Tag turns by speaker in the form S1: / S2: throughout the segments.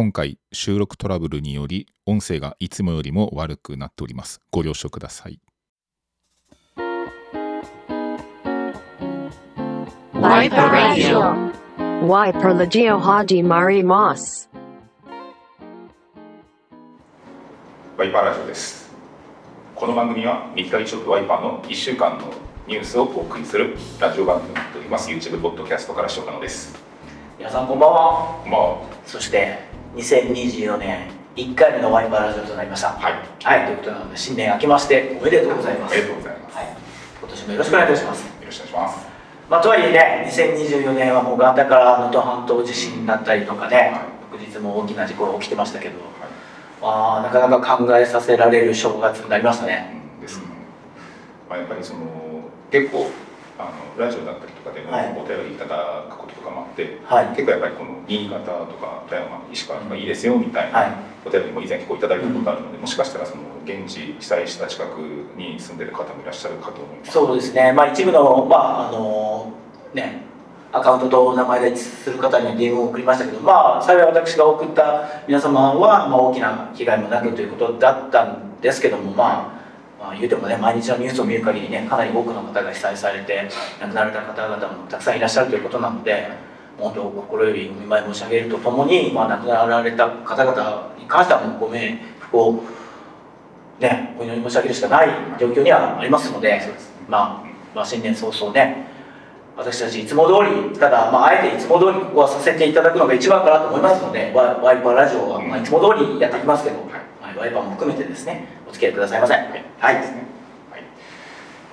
S1: 今回収録トラブルにより音声がいつもよりも悪くなっております。ご了承ください。
S2: Radio.
S3: Wiper Legio Haji Mari Moss.
S1: ワイパーラジオです。この番組は三日一億ワイパーの1週間のニュースをお送りするラジオ番組になっております。YouTube ポッドキャストから塩可能です。
S4: 皆さんこんばんは。
S1: まあ
S4: そして2024年1回目のワイパーラジオとなりました。
S1: はい。
S4: はいということなので新年明けましておめでとうございます。
S1: ありがとうございます。
S4: はい、今年もよろしくお願いいたします。
S1: よろしくお願いします。
S4: まあとはいえね2024年はもう元旦から能登半島地震だったりとかね、翌日も大きな事故が起きてましたけど、まあなかなか考えさせられる正月になりましたね。
S1: うん。ですね、まあ、やっぱりその結構あのラジオだったりとかでも
S4: はい。
S1: お便りいただくこととかもあって、
S4: はい。
S1: 結構やっぱりこの新潟とか富山石川とかいいですよみたいな、
S4: はい。
S1: お便りも以前結構いただいたことあるので、もしかしたらその現地被災した近くに住んでる方もいらっしゃるかと思います。
S4: そうですね。まあ一部のまああのねアカウントと名前でする方には DM を送りましたけどまあ幸い私が送った皆様は、まあ、大きな被害もなくということだったんですけどもまあ、まあ、言うてもね毎日のニュースを見る限りねかなり多くの方が被災されて亡くなられた方々もたくさんいらっしゃるということなので本当心よりお見舞い申し上げるとともに、まあ、亡くなられた方々に関してはもうご冥福をねお祈り申し上げるしかない状況にはありますのでまあ、まあ新年早々ね私たちいつも通りただ、まあ、あえていつも通りここはさせていただくのが一番かなと思いますのでワワイパーラジオは、まあ、いつも通りやっていきますけど、はい、ワイパーも含めてですねお付き合いくださいませ。はい、はい。
S1: ですね。はい。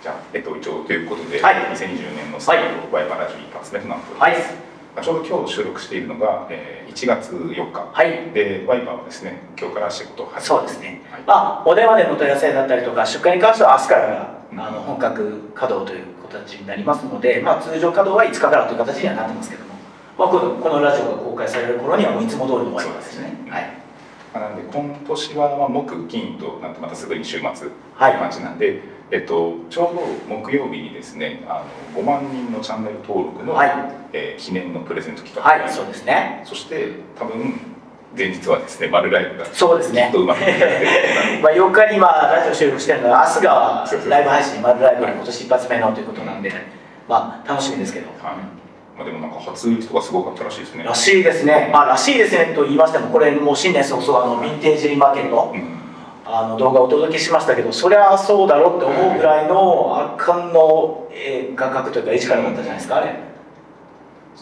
S1: じゃあ、えっと、一応ということで、
S4: はい。
S1: 2020年の最後のワイパーラジオ一発目となっておりま
S4: はい。
S1: ちょうど今日収録しているのが、えー1月4日。
S4: はい。
S1: で、ワイパーはですね、今日から仕事を始め
S4: そうですね、
S1: はい。
S4: まあ、お電話でのお問い合わせだったりとか出荷に関しては明日からがあの本格稼働という形になりますので、まあ、通常稼働は5日からという形にはなってますけども、まあ、このこのラジオが公開される頃にはもういつも通りの終わりですね。
S1: ね。
S4: はい
S1: まあなので、今年はまあ木、金となって、またすぐに週末とい。う
S4: はい
S1: 感じなんで、えっと、ちょうど木曜日にですね、あの5万人のチャンネル登録の、
S4: はい。
S1: えー記念のプレゼント企画が
S4: はいそうですね。
S1: そして、多分前日はですね、丸ライブが
S4: そうですね。
S1: きっとうまく
S4: まあ4日に今ラジオ収録してるのは明日がライブ配信丸ライブ今年一発目のということなんでまあ楽しみですけど、
S1: はいまあ、でもなんか初売りとかすごかったらしいですね。
S4: らしいですね。まあらしいですねと言いましてもこれもう新年早々あのヴィンテージマーケット
S1: うん。
S4: あの動画をお届けしましたけどそりゃそうだろうって思うぐらいの圧巻の、えー画角というか絵力だったじゃないですかあれ。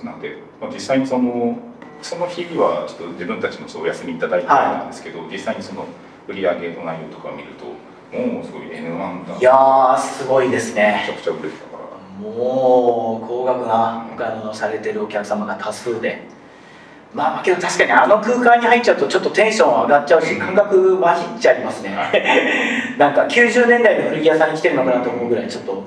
S1: なんで、まあ、実際にそのその日はちょっと自分たちのそうお休みいただいてたんですけど、実際にその売り上げの内容とかを見るともうすごい N1 だ
S4: いやーすごいです
S1: め
S4: ね
S1: ちゃくちゃ売れてた
S4: もう高額なお買い物をされてるお客様が多数で。まあけど確かにあの空間に入っちゃうとちょっとテンション上がっちゃうし感覚まひっちゃいますね。なんか90年代の古着屋さんに来てるのかなと思うぐらいちょっと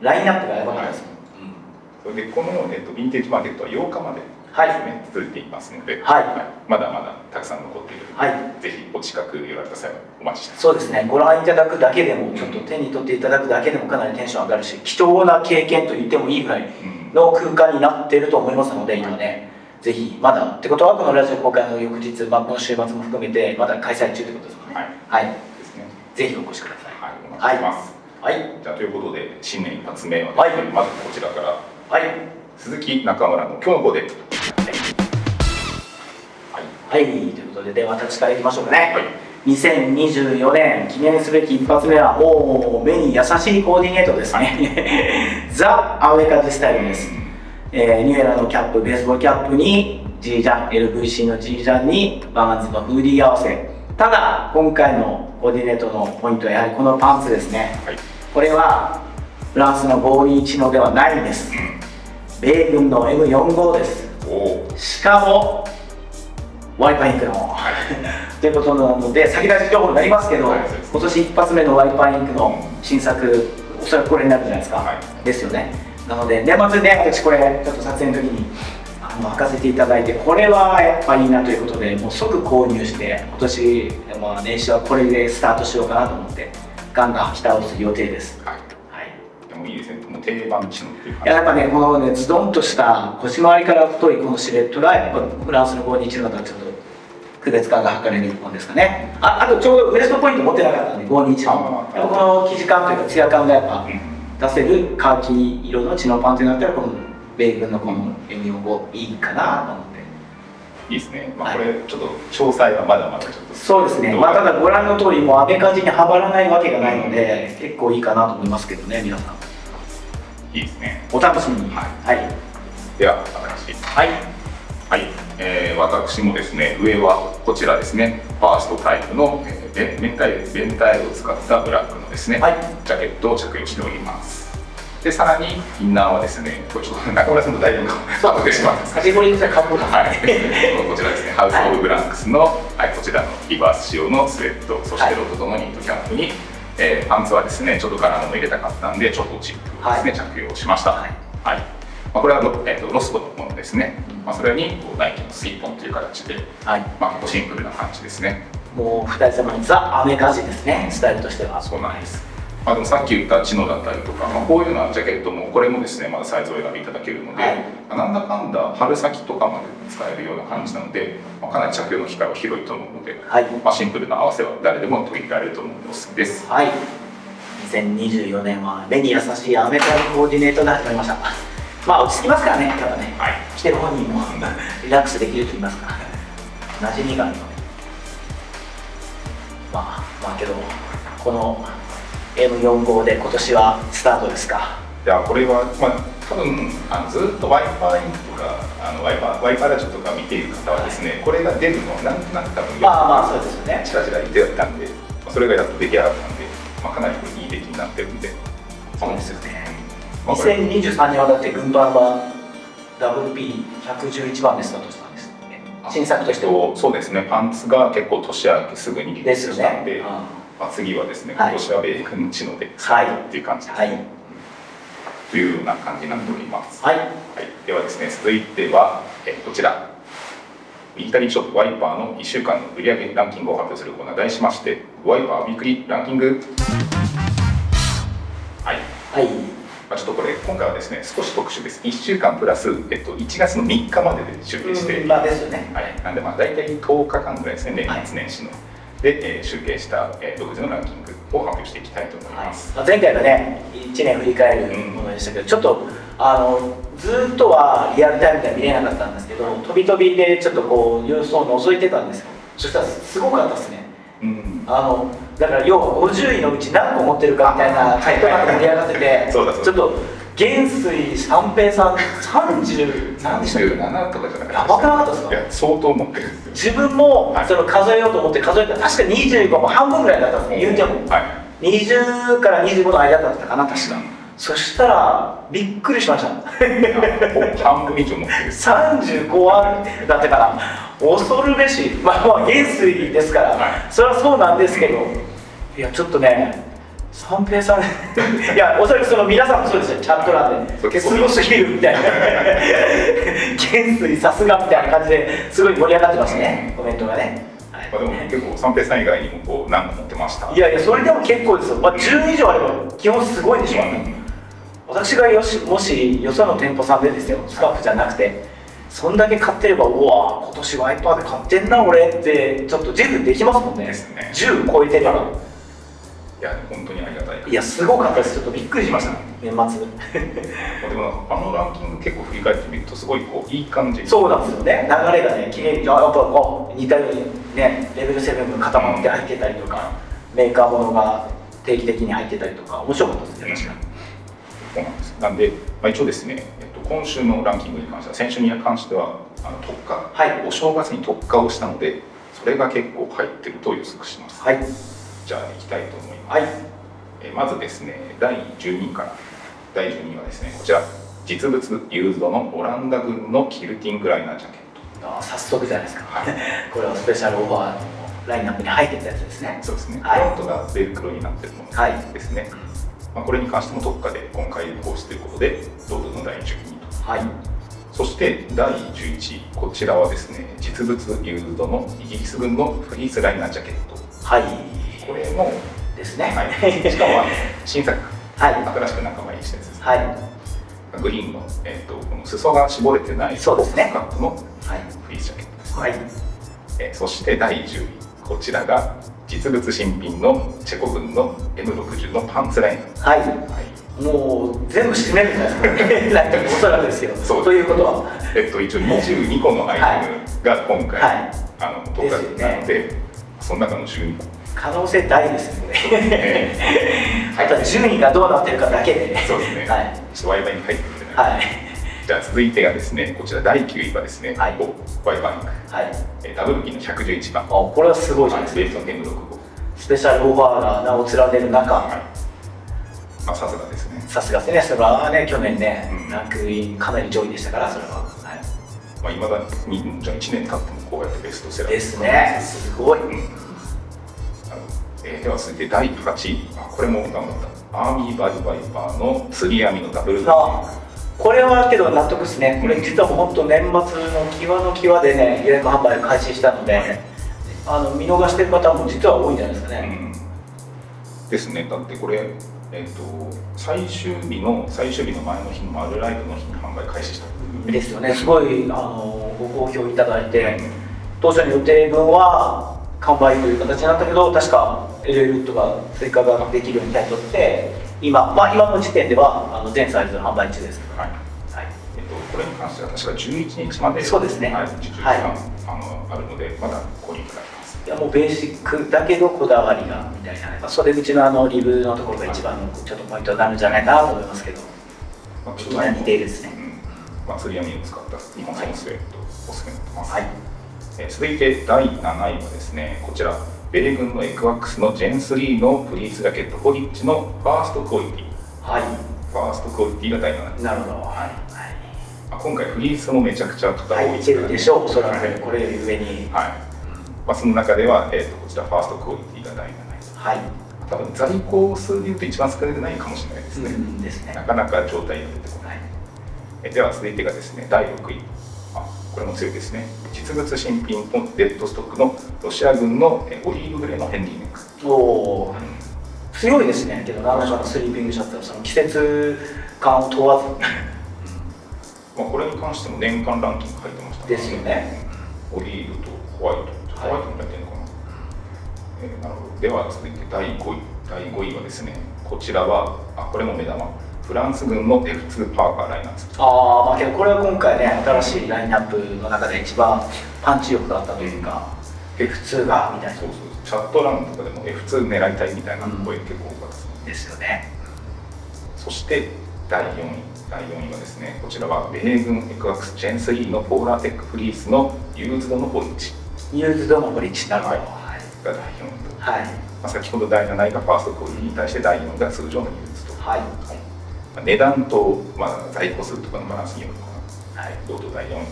S4: ラインナップがやばかったです。もん、うん。
S1: それでこの、えっと、ヴィンテージマーケットは8日までですね、続いていますので、
S4: はい。
S1: まだまだたくさん残っているので、
S4: はい。
S1: ぜひお近く寄られた際はお待ちして
S4: そうですね。ご覧いただくだけでもちょっと手に取っていただくだけでもかなりテンション上がるし貴重な経験と言ってもいいぐらい
S1: うん。
S4: の空間になっていると思いますので今ねぜひまだってことはこのラジオ公開の翌日、まあ、この週末も含めてまだ開催中ということですもんね。
S1: はい。
S4: はい。
S1: ですね。
S4: ぜひお越しください。
S1: はい。お待ちしてます、
S4: はい。
S1: じゃあということで新年一発目はね、
S4: はい。
S1: まずこちらから。
S4: はい
S1: 鈴木中村の今日の子で。はい。
S4: はい。ということででは私からいきましょうかね、
S1: はい。
S4: 2024年記念すべき一発目はもう目に優しいコーディネートですね。ザ・アウェカズスタイルです、えーニューエラのキャップベースボールキャップに G ジャン LVC の G ジャンにバーンズのフーディー合わせ。ただ今回のコーディネートのポイントはやはりこのパンツですね。
S1: はい。
S4: これはフランスの521のではないんです米軍の M45 です。しかもワイパーインクの。ということなので先出し情報になりますけど、
S1: はい。
S4: 今年一発目のワイパーインクの新作おそらくこれになるんじゃないですか、
S1: はい。
S4: ですよね。なので年末ね私これちょっと撮影の時にあの履かせていただいてこれはやっぱいいなということでもう即購入して今年、まあ、年始はこれでスタートしようかなと思ってガンガン履き倒す予定です。
S1: はいもいいですね。もう定番チノっていう感
S4: いややっぱねこのねズドンとした腰回りから太いこのシルエットがやっぱフランスの521のとはちょっと区別感が測れるものですかね。ああとちょうどウエストポイント持ってなかったんで521のやっぱこの生地感というかツヤ感がやっぱ
S1: うん。
S4: 出せるカーキ色のチノパンというのだったらこの米軍のこの M45 いいかなと思って。
S1: いいですね、まあ、
S4: はい。
S1: これちょっと詳細はまだまだちょっと。
S4: そうですね、まあ、ただご覧の通りもうアメカジにはまらないわけがないので結構いいかなと思いますけどね皆さん
S1: いいですね。
S4: お楽しみに。
S1: は
S4: はい。
S1: では私
S4: はい。
S1: はい、えー私もですね上はこちらですね。ファーストタイプの、えーで明太ベンタイルを使ったブラックのですね、
S4: はい。
S1: ジャケットを着用しております。でさらにインナーはですねこれちょっと中村さんと大丈夫か。後でしまうんです。
S4: カテゴリーとしてはかっこいい
S1: はい、こちらですね、ハウス・オブ・ブランクスの、はい、こちらのリバース仕様のスウェット、そしてロゴとのニットキャップに、えーパンツはですね、ちょっと柄物入れたかったんで、ちょっとチップをですね、着用しました。
S4: は
S1: はいい。まあ、これはロ,、えーとロスコのものですね。まあ、それにこうナイキのスイッポンという形で、
S4: はい
S1: まあ、結構シンプルな感じですね。
S4: もう二人様にザ・アメカジですねスタイルとしては
S1: そうなんです。まあ、でもさっき言ったチノだったりとか、まあ、こういうようなジャケットもこれもですねまだサイズを選びいただけるので、
S4: はい
S1: まあなんだかんだ春先とかまで使えるような感じなので、まあ、かなり着用の機会は広いと思うので、
S4: はい
S1: まあ、シンプルな合わせは誰でも取り入れられると思うのでおすすめです。
S4: はい2024年は目に優しいアメカジコーディネートが始まりました。まあ落ち着きますからねやっぱね。
S1: はい、
S4: 着てる本人も。リラックスできると言いますか馴染みがあるので。まあまあけどこの M45 で今年はスタートですか。
S1: いやこれは、まあ、多分あのずっとワイパーインクとかあのワイパーワイパーラジオとか見ている方はですね、これが出るのをなんとなく多分
S4: まあまあそうですよね。
S1: チラチラ言ってたんで、まあ、それがやっと出来上がったんで、まあ、かなりいい出来になってるんで。
S4: そうですよね。
S1: まあこれ
S4: 2023年はだって軍パンは WP111 番でスタートしたんです。ね新作としては
S1: とそうですね。パンツが結構年明けすぐにリリーたんで、
S4: ね、
S1: まあ、次はですね
S4: はい。
S1: 今年は米軍の地ので
S4: はい
S1: っていう感じですね、
S4: はい。
S1: というような感じになっております、
S4: はい。
S1: はい、ではですね続いては、えーこちら。ミリタリーショップワイパーの1週間の売上ランキングを発表するコーナー題しましてワイパーウィークリーランキングはい。
S4: はい。
S1: まあ、ちょっとこれ今回はですね少し特殊です。1週間プラス、えっと、1月の3日までで集計して、
S4: うんまあですよね。
S1: はい、なんでまあ大体10日間ぐらいですね
S4: はい。
S1: 年末年始の、で、えー集計した、えー独自のランキングを発表していきたいと思います、
S4: まあ前回がね1年振り返るものでしたけど、ちょっとあのずっとはリアルタイムでは見れなかったんですけど飛び飛びでちょっとこう様子を覗いてたんですよ。そしたらすごかったですね。
S1: うん。
S4: あのだから要は50位のうち何個持ってるかみたいなチャットが盛り上がっててちょっと元水三平さん30何でしたっけ
S1: 37とかじゃな
S4: やばくなかったですか？
S1: いや相当持ってる。
S4: 自分も
S1: はい。
S4: その数えようと思って数えたら確か25も半分ぐらいだったんですね言うても
S1: はい。
S4: 20から25の間だったかな確か。そしたらびっくりしました。
S1: 半分以上持ってる
S4: 35はだったから恐るべし。まあまあ元水ですから、
S1: はい。
S4: それはそうなんですけどいやちょっとね三平さん いやおそらくその皆さんもそうですよ。チャット欄で。すごすぎるみたいな。元水さすがみたいな感じですごい盛り上がってましたね。コメントがね、はい。
S1: まあ、でも結構三平さん以外にもこう何個持ってました。
S4: いやいやそれでも結構ですよ、まあ、10以上あれば基本すごいでしょ、私がよしもしよその店舗さんでですよ。スタッフじゃなくて。そんだけ買ってればうわ今年ワイパーで買ってんな俺ってちょっと自負できますもんね。
S1: ね。
S4: 10超えてれば
S1: いや本当にありがたい。
S4: いやすごかったです。ちょっとびっくりしました。年末。
S1: まあでもあのランキング結構振り返ってみるとすごいこういい感じ
S4: そうなんですよね。流れがね綺麗にあやっぱこう似たようにねレベル7の固まって入ってたりとかメーカーものが定期的に入ってたりとか面白かったですね確かに。
S1: そうなんです。なんで、まあ、一応ですね、えっと、今週のランキングに関しては先週に関してはあの特化、
S4: はい。
S1: お正月に特化をしたのでそれが結構入ってると予測します、
S4: はい
S1: じゃあいきたいと思います、
S4: はい。
S1: えまずですね第12位から。第12位はですねこちら。実物ユーズドのオランダ軍のキルティングライナージャケッ
S4: あ早速じゃないですか。
S1: トはい。
S4: これはスペシャルオファーのラインナップに入ってたやつですね。
S1: そうですね、
S4: はい。
S1: フロントがベルクロになってるも
S4: はい。
S1: のですね、まあ、これに関しても特化で今回講師ということで堂々の第12位と。
S4: はい。
S1: そして第11位。こちらはですね実物ユーズドのイギリス軍のフリースライナージャケット。
S4: はい
S1: これも、
S4: ですね。
S1: はい、しかも新作。
S4: はい。
S1: 新しく仲間入りしたやつです、
S4: はい。
S1: グリーンの,、えー、とこの裾が絞れてない
S4: そうですね。
S1: スカットの
S4: はい。
S1: フリースジャケット。です、
S4: はい。
S1: えーそして第10位。こちらが実物新品のチェコ軍の M60 のパンツライン、
S4: はい。
S1: はい。
S4: もう全部締めるんじゃないですかね おそらくですよ。
S1: そう
S4: ということは。
S1: えっと、一応22個のアイテムが今回、
S4: はい。
S1: あの投下なのでその中の12個
S4: 可能性大ですよね。
S1: え
S4: あとは順位がどうなってるかだけで。
S1: そうですね、
S4: はい。
S1: ちょっとワイバイに入ってくれない、
S4: はい。
S1: じゃあ続いてがですねこちら第9位はですね、
S4: はい。
S1: ワイバンク。
S4: はい。
S1: えーダブルキーの111番。
S4: あこれはすごいじゃないですか。
S1: ベースの M65
S4: スペシャルオファーが名を連ねる中。
S1: はい。まあさすがですね。
S4: さすがですね。それはね去年ね、
S1: うん。
S4: ランクインかなり上位でしたからそれは、は
S1: まあ、未だにじゃあ1年経ってもこうやってベストセ
S4: い、
S1: ラー。
S4: ですね。すごい、
S1: うんえーでは続いて第8位あこれも頑張った。アーミーバイバイパーの釣り網のダブル。
S4: あこれはけど納得ですね。これ実はもう本当年末の際の際でね予約販売を開始したのであの見逃してる方も実は多いんじゃないですかね、
S1: うん。ですね。だってこれえっ、と最終日の最終日の前の日のマルライブの日に販売開始した。
S4: ですよね。すごいあのご好評いただいて当初の予定分は完売という形になったけど確か LL ウッドが追加ができるようにタイ取って今まあ今の時点ではあの全サイズ販売中です。
S1: はい。
S4: はい。
S1: えっと、これに関しては確か11日まで
S4: そうですね。
S1: はい、受間、
S4: はい。
S1: あのあるのでまだ購入くらいます
S4: いやもうベーシックだけどこだわりがみたいなやっぱそれうちのあのリブのところが一番のちょっとポイントになるんじゃないかなと思いますけど。
S1: まあ
S4: ちょっと似ているですね。
S1: うん。まあ、釣り網を使った日本製のスウェット、おすすめになってます、
S4: はい
S1: えー続いて第7位はですねこちら。米軍のエクワックスのジェン3のフリースラケットホリッチのファーストクオリティ。
S4: はい。
S1: ファーストクオリティが第7位
S4: なるほど。はい。
S1: まあ今回フリースもめちゃくちゃ型
S4: はい、はい、いけるでしょうおそらく。これより上に。
S1: はい、まあ、その中では、えー、とこちらファーストクオリティが第7位
S4: はい、
S1: 多分在庫数でいうと一番少ないかもしれないですね、
S4: うんですね。
S1: なかなか状態が出てこない。
S4: はい。
S1: えでは続いてがですね第6位。あこれも強いですね。実物新品のデッドストックのロシア軍のえオリーブグレーのヘンリーネック、
S4: おお強いですね。けどなかなかスリーピングシャツはその季節感を問わず。
S1: まあ、これに関しても年間ランキング入ってましたね
S4: ですよね。
S1: オリーブとホワイト。ホワイトも入ってるのかな、えーなるほど。では続いて第5位。第5位はですねこちらはあこれも目玉フランス軍の F2 パーカーライナーズ
S4: ああまあけどこれは今回ね新しいラインナップの中で一番パンチ力があったというか F2 がみたいな。
S1: そうそう。チャット欄とかでも F2 狙いたいみたいな声結構多かったですね、
S4: ですよね。
S1: そして第4位第4位はですねこちらは米軍エクワックスジェン3のポーラーテックフリースのユーズドのポリッチ
S4: ユーズドのブリッジなるほど。
S1: はい。
S4: はい、
S1: が第4位と、
S4: はい。
S1: まあ、先ほど第7位がファーストクオリティに対して第4位が通常のユーズド、
S4: はい。
S1: まあ値段と、まあ、在庫数とかのバランスによるのかな。
S4: はい。
S1: 同等第4位
S4: はい。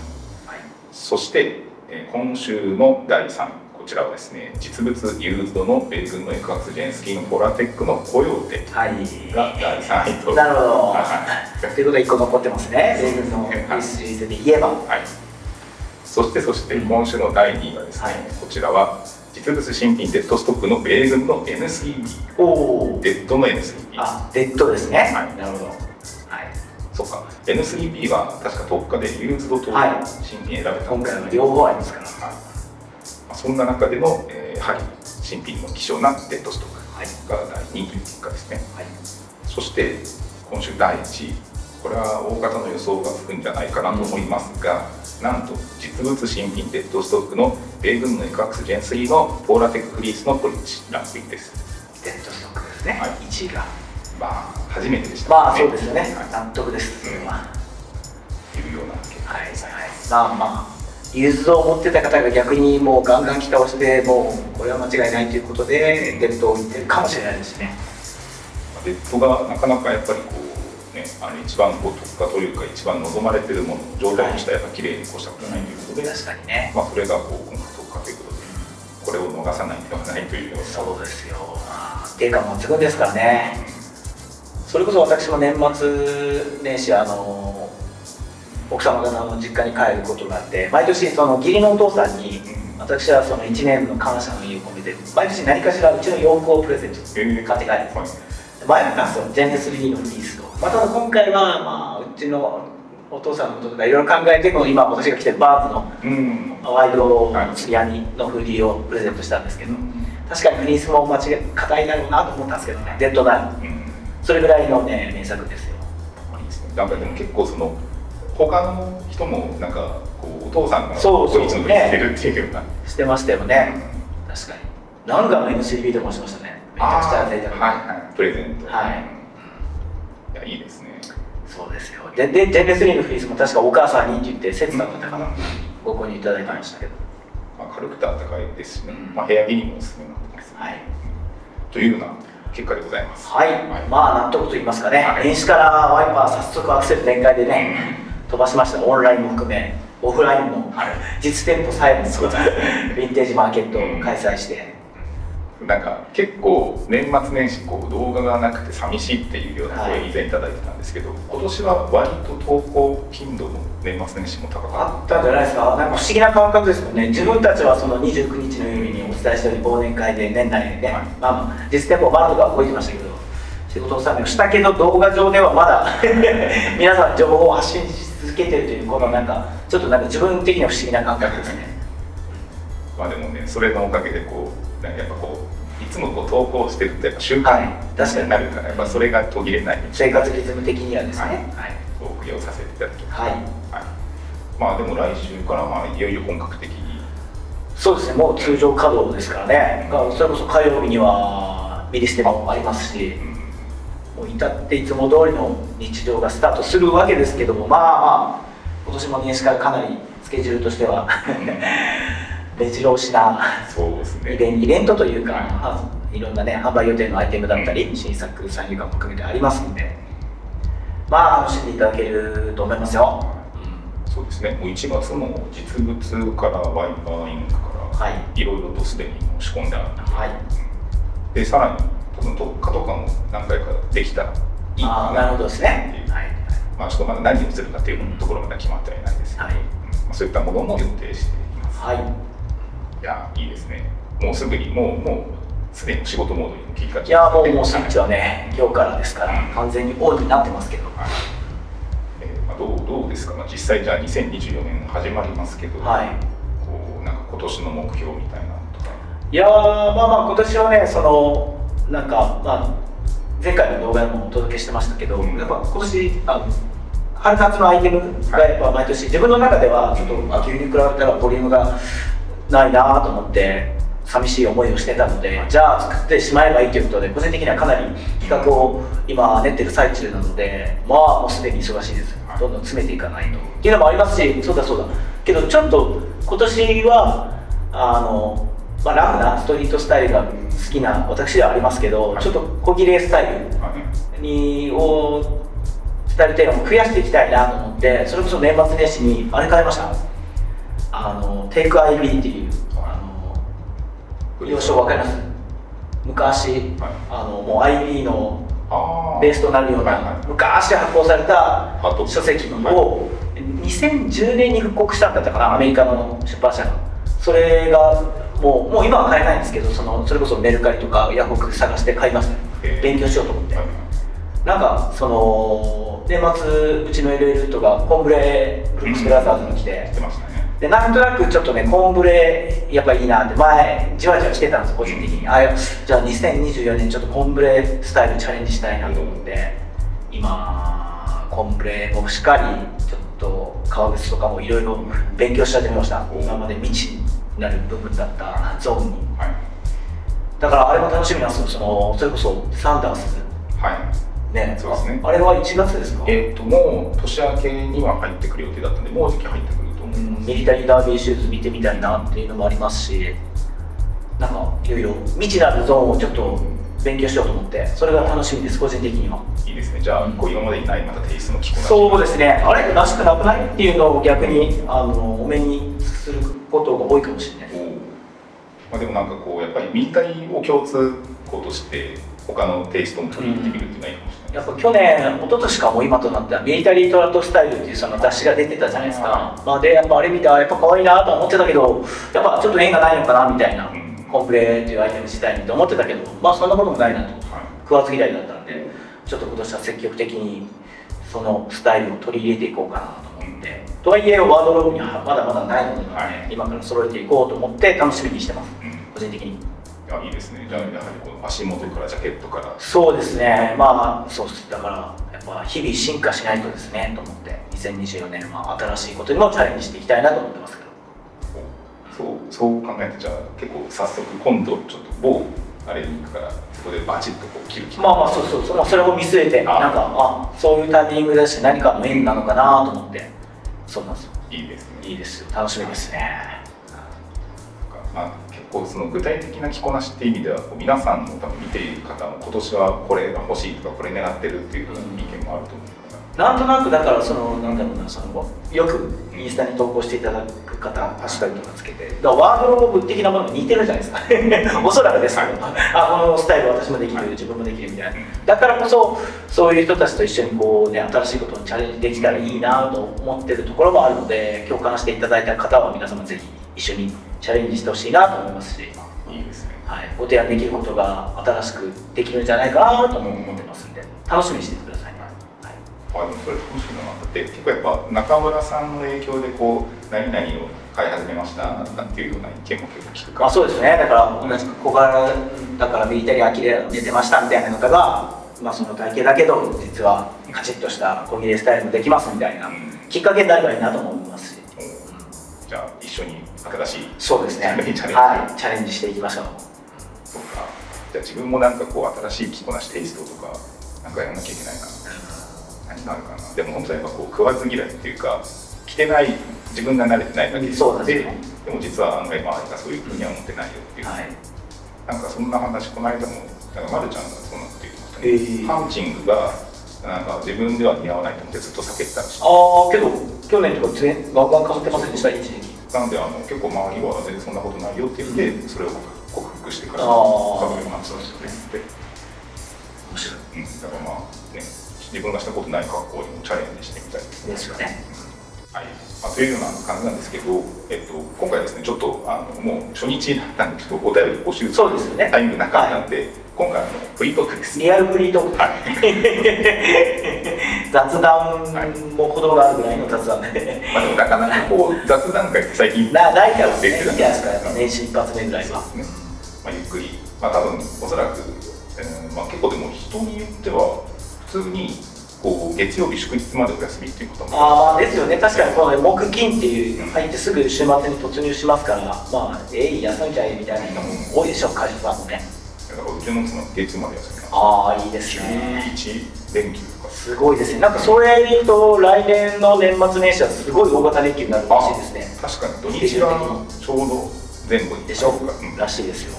S1: そして、えー今週の第3位こちらはですね実物ユーズドの米軍のエクワックスジェンスキーのポーラーテックのコヨーテ
S4: はい。
S1: が第3位と。
S4: なるほど。
S1: はい。
S4: ということで1個残ってますね。米軍のーズで言えば。
S1: はい、そしてそして今週の第2位はですね、
S4: はい。
S1: こちらは実物新品デッドストックの米軍の N3B
S4: おお
S1: デッドの N3B
S4: あデッドですね、
S1: はい。
S4: なるほど。はい。
S1: そうか。N3B は確か特価でユーズドと
S4: はい。
S1: 新品選べた。んです
S4: 今回は両方ありますから。
S1: はい。まあそんな中での、えーやはり新品の希少なデッドストッ
S4: はい。
S1: クが第2位という結果ですね。
S4: はい。
S1: そして今週第1位。これは大方の予想がつくんじゃないかなと思いますが、なんと実物新品デッドストックの米軍のエクワックスジェン3のポーラテックフリースのポリッチランクインです。
S4: デッドストックですね、
S1: はい。
S4: 1位が
S1: まあ初めてでした。
S4: まあそうですよね、
S1: はい。
S4: 納得です。それは、
S1: いうような結果
S4: はい。はい。まあまあユーズドを持ってた方が逆にもうガンガン着倒してもうこれは間違いないということでデッドを言ってるかもしれないですね。
S1: デッドがなかなかやっぱりこうねあの一番こう特化というか一番望まれてるもの状態としてはやっぱ綺麗に越したことないということで、
S4: 確かにね。
S1: まあそれがこう今回特化ということでこれを逃さないではないというような
S4: そうですよ。定価も抜群ですからね。それこそ私も年末年始あの奥様方の実家に帰ることがあって毎年その義理のお父さんに
S1: うん。
S4: 私はその1年の感謝の意を込めて毎年何かしらうちの洋服をプレゼント
S1: えー。
S4: 買って帰るんです
S1: はい。
S4: 前なんですよ。ジェネス3のフリースとまた今回はまあうちのお父さんのこととかいろいろ考えてこの今私が着てるバーズの
S1: うん。
S4: ワイド
S1: はい。
S4: 釣り網のフーディーをプレゼントしたんですけど確かにフリースも間違い硬いだろうなと思ったんですけどねデッドナイン。
S1: うん。
S4: それぐらいのね名作ですよ。
S1: なん。かでも結構その他の人もなんかこうお父さんが
S4: そうそう。
S1: いつも言ってるっていうような、
S4: してましたよね。確かに。何かの MC でもしましたね。めちゃくちゃ贅沢な
S1: はいはい。プレゼント。
S4: はい
S1: いやいいですね。
S4: そうですよ。ででジェネスリーのフリースも確かお母さんにって言って節さんだったかなご購入いただいてましたけど
S1: まあ、軽くて暖かいですしね、まあ、部屋着にもおすすめなってます、
S4: はい
S1: というような結果でございます
S4: はい、
S1: はい
S4: まあ納得と言いますかね、
S1: はい
S4: 電子からワイパー早速アクセル全開でね、飛ばしましたオンラインも含めオフラインも実店舗さえもヴィンテージマーケットを開催して、
S1: なんか結構年末年始こう動画がなくて寂しいっていうような
S4: はい。
S1: 声以前いただいてたんですけど、今年は割と投稿頻度も年末年始も高か
S4: あったんじゃないですか？なんか不思議な感覚ですよね。自分たちはその29日の夜にお伝えしたように忘年会で年内でね、
S1: はい。
S4: まあまあ実店舗バーとか動いてましたけど仕事納めをしたけど動画上ではまだ 皆さん情報を発信し続けてるというこのなんかちょっとなんか自分的には不思議な感覚ですね。
S1: まあでもねそれのおかげでこうやっぱこういつもこう投稿してるとやっぱ習
S4: はい
S1: 慣
S4: に。
S1: になるからやっぱそれが途切れない。
S4: 生活リズム的にはですね。
S1: はいお送りをさせていただきます、
S4: はい、
S1: はい。まあでも来週からまあいよいよ本格的に。
S4: そうですね。もう通常稼働ですからね。だからそれこそ火曜日にはミリステもありますし。
S1: うん。
S4: もう至っていつも通りの日常がスタートするわけですけどもまあまあ今年も年始からかなりスケジュールとしては 目白押しな
S1: そう
S4: イベンイベントというか、
S1: はい
S4: まあいろんなね販売予定のアイテムだったり新作参入館も含めてありますんで。まあ楽しんでいただけると思いますよ。
S1: そうですね、もう1月も実物からワイパーインクから、
S4: はい。
S1: いろいろとすでに申し込んである
S4: はい。
S1: でさらに、多分特化とかも何回かできたらいいか
S4: ああなるほどですね。
S1: ってい。う
S4: はい。
S1: まあ、ちょっとまだ何をするかっていうところまでは決まってはいないですけど、
S4: はい。
S1: うんまあ、そういったものも予定しています。
S4: はい。
S1: いや、いいですね。もうすぐに、もう、もう、すでに仕事モードに切り替え
S4: いやもうもうスイッチはね今日からですから完全にオンになってますけど。
S1: はい。えーまあ、どうどうですか、まあ、実際じゃあ2024年始まりますけど、
S4: はい。
S1: こうなんか今年の目標みたいなのとか。
S4: いやーまあまあ今年はねそのなんかまあ前回の動画でもお届けしてましたけど、
S1: うん。
S4: やっぱ今年あの春夏のアイテムがやっぱ毎年自分の中ではちょっと秋冬に比べたらボリュームがないなと思って寂しい思いをしてたのでじゃあ作ってしまえばいいということで個人的にはかなり企画を今練ってる最中なのでまあもうすでに忙しいです。どんどん詰めていかないと。っていうのもありますしそうだそうだ。けどちょっと今年はあの、まあ、ラフなストリートスタイルが好きな私ではありますけど、
S1: はい。
S4: ちょっと小切れスタイル
S1: はい
S4: にをスタイルテーマも増やしていきたいなと思ってそれこそ年末年始にあれ買いました？あのテイク IB っていうあの要所わかります昔、
S1: はい。
S4: あのもう IB のベースとなるような、
S1: はいはい。
S4: 昔発行された書籍を2010年に復刻したんだったかなアメリカの出版社が。それがもうもう今は買えないんですけどそのそれこそメルカリとかヤフオク探して買いました勉強しようと思って。
S1: はい
S4: なんかその年末うちの LL とかコンブレブルックス・ブラザーズに来て
S1: してましたね
S4: でなんとなくちょっとねコンブレやっぱいいなって前じわじわしてたんです個人的に。あじゃあ2024年ちょっとコンブレスタイルチャレンジしたいなと思って今コンブレもしっかりちょっと革靴とかもいろいろ勉強し始めました。
S1: お
S4: 今まで未知になる部分だったゾーンに。
S1: はい。
S4: だからあれも楽しみなんですよそのそれこそサンダース。
S1: はい。
S4: ね。
S1: そうですね。
S4: あれは1月ですか？
S1: えっ、ともう年明けには入ってくる予定だったんでもうじき入ってくる
S4: ミリタリーダービーシューズ見てみたいなっていうのもありますしなんかいろいろ未知なるゾーンをちょっと勉強しようと思ってそれが楽しみです個人的には。い
S1: いですね。じゃあこう今までにないまたテイストの着こなし
S4: そうですね。あれ？らしくなくない？っていうのを逆にあのお目にすることが多いかもしれない
S1: まあ、でもなんかこうやっぱりミリタリーを共通項として他のテイストも取り入れてみるっていうのがいいかもしれない
S4: やっぱ去年、一昨年かも今となってはミリタリートラットスタイルっていうその雑誌が出てたじゃないですか。まあで、やっぱあれ見て、あやっぱ可愛いなと思ってたけど、やっぱちょっと縁がないのかなみたいな、
S1: うん。
S4: コンプレっていうアイテム自体にと思ってたけど、まあそんなこともないなと。
S1: はい
S4: 食わず嫌いだったんで、ちょっと今年は積極的にそのスタイルを取り入れていこうかなと思って。とはいえワードローブにはまだまだないので、
S1: はい。
S4: 今から揃えていこうと思って楽しみにしてます。
S1: うん。
S4: 個人的に
S1: いやいいですね。じゃあやはりこの足元からジャケットから。
S4: そうですね。まあそうっす。だからやっぱ日々進化しないとですねと思って2024年は新しいことにもチャレンジしていきたいなと思ってますけど。
S1: そうそう考えてじゃあ結構早速今度ちょっと某あれに行くからそこでバチッとこう切る気
S4: まあまあそうそうそう、まあ、それを見据えて
S1: あ。
S4: なんかあそういうタイミングだし何かの縁なのかなと思って。そうなんですよ。
S1: いいですね。
S4: いいですよ。楽しみですね。
S1: まあ、結構その具体的な着こなしっていう意味ではこう皆さんも多分見ている方も今年はこれが欲しいとかこれ狙ってるっていう意見もあると思う
S4: なんとなくだからそのなんだろうなそのよくインスタに投稿していただく方ハッシュタグとかつけて。だからワードローブ的なものに似てるじゃないですか。おそらくですけど、あこのスタイル私もできる、自分もできるみたいな。だからこそそういう人たちと一緒にこうね新しいことにチャレンジできたらいいなと思ってるところもあるので共感していただいた方は皆様ぜひ一緒にチャレンジしてほしいなと思いますし、
S1: いいですね
S4: はい、ご提案できることが新しくできるんじゃないかなとも思ってますんで。楽しみにしていてください。ね、はい。
S1: あでもそれ楽しいなだって結構やっぱ中村さんの影響でこう何々を買い始めましたなんていうような意見も結構聞くから。
S4: あそうですね。だから同じく小柄だからミリタリーアキレ出てましたみたいな方が、まあ、その体型だけど実はカチッとした小切れスタイルもできますみたいな
S1: うん。
S4: きっかけになればいいなと思いますし。
S1: じゃあ一緒に新しい
S4: そうですね。
S1: チャレンジ。
S4: はい。チャレンジしていきましょう。
S1: そうか。じゃあ自分もなんかこう新しい着こなしテイストとかなんかやらなきゃいけないな。何があるかな。でも本当にやっぱこう食わず嫌いっていうか着てない自分が慣れてないだけで。
S4: そうですよ
S1: でも実は案外周りがそういうふうには思ってないよっていう、
S4: はい。
S1: なんかそんな話この間もなんかまるちゃんがそうなって言ってましたね、
S4: えー。
S1: パンチングがなんか自分では似合わないと思ってずっと避けてたらしい。
S4: ああけど去年とか全ガンガンかぶってませんでした一時期
S1: なのであの結構周りは全然そんなことないよって言って、それを克服してから
S4: あー。
S1: かぶるようになったんですって。
S4: 面白い。
S1: うん、だからまあね、自分がしたことない格好にもチャレンジしてみたいです
S4: よね。
S1: はい。まあ、というような感じなんですけど、えっと、今回ですね、ちょっとあのもう初日だったんで、ちょっとお便り募集
S4: すよね。
S1: タイミングなかったんで、今回あの、フリートークです。
S4: リアルフリートーク。
S1: はい、
S4: 雑談も程があるぐらいの雑談で。
S1: まあ、でもなかなかこう雑談会って最近
S4: なないからねいいじゃないですか年始一発目ぐらいは
S1: ね、まあ、ゆっくり、まあ、多分おそらく、えーまあ、結構でも人によっては普通にこう月曜日祝日までお休みっていうことも
S4: ああですよね。確かに。この、ね、木金っていう入ってすぐ週末に突入しますからまあえい休んじゃえみたいな人も多いでしょう会社さんもね。
S1: だからうちの妻月まで休みなんです。
S4: ああいいですね。
S1: 11連休
S4: すごいですね。なんかそれで言うと来年の年末年始はすごい大型連休になるらしいですね。
S1: 確かに土日がちょうど前後に
S4: でしょ
S1: うん
S4: らしいですよ。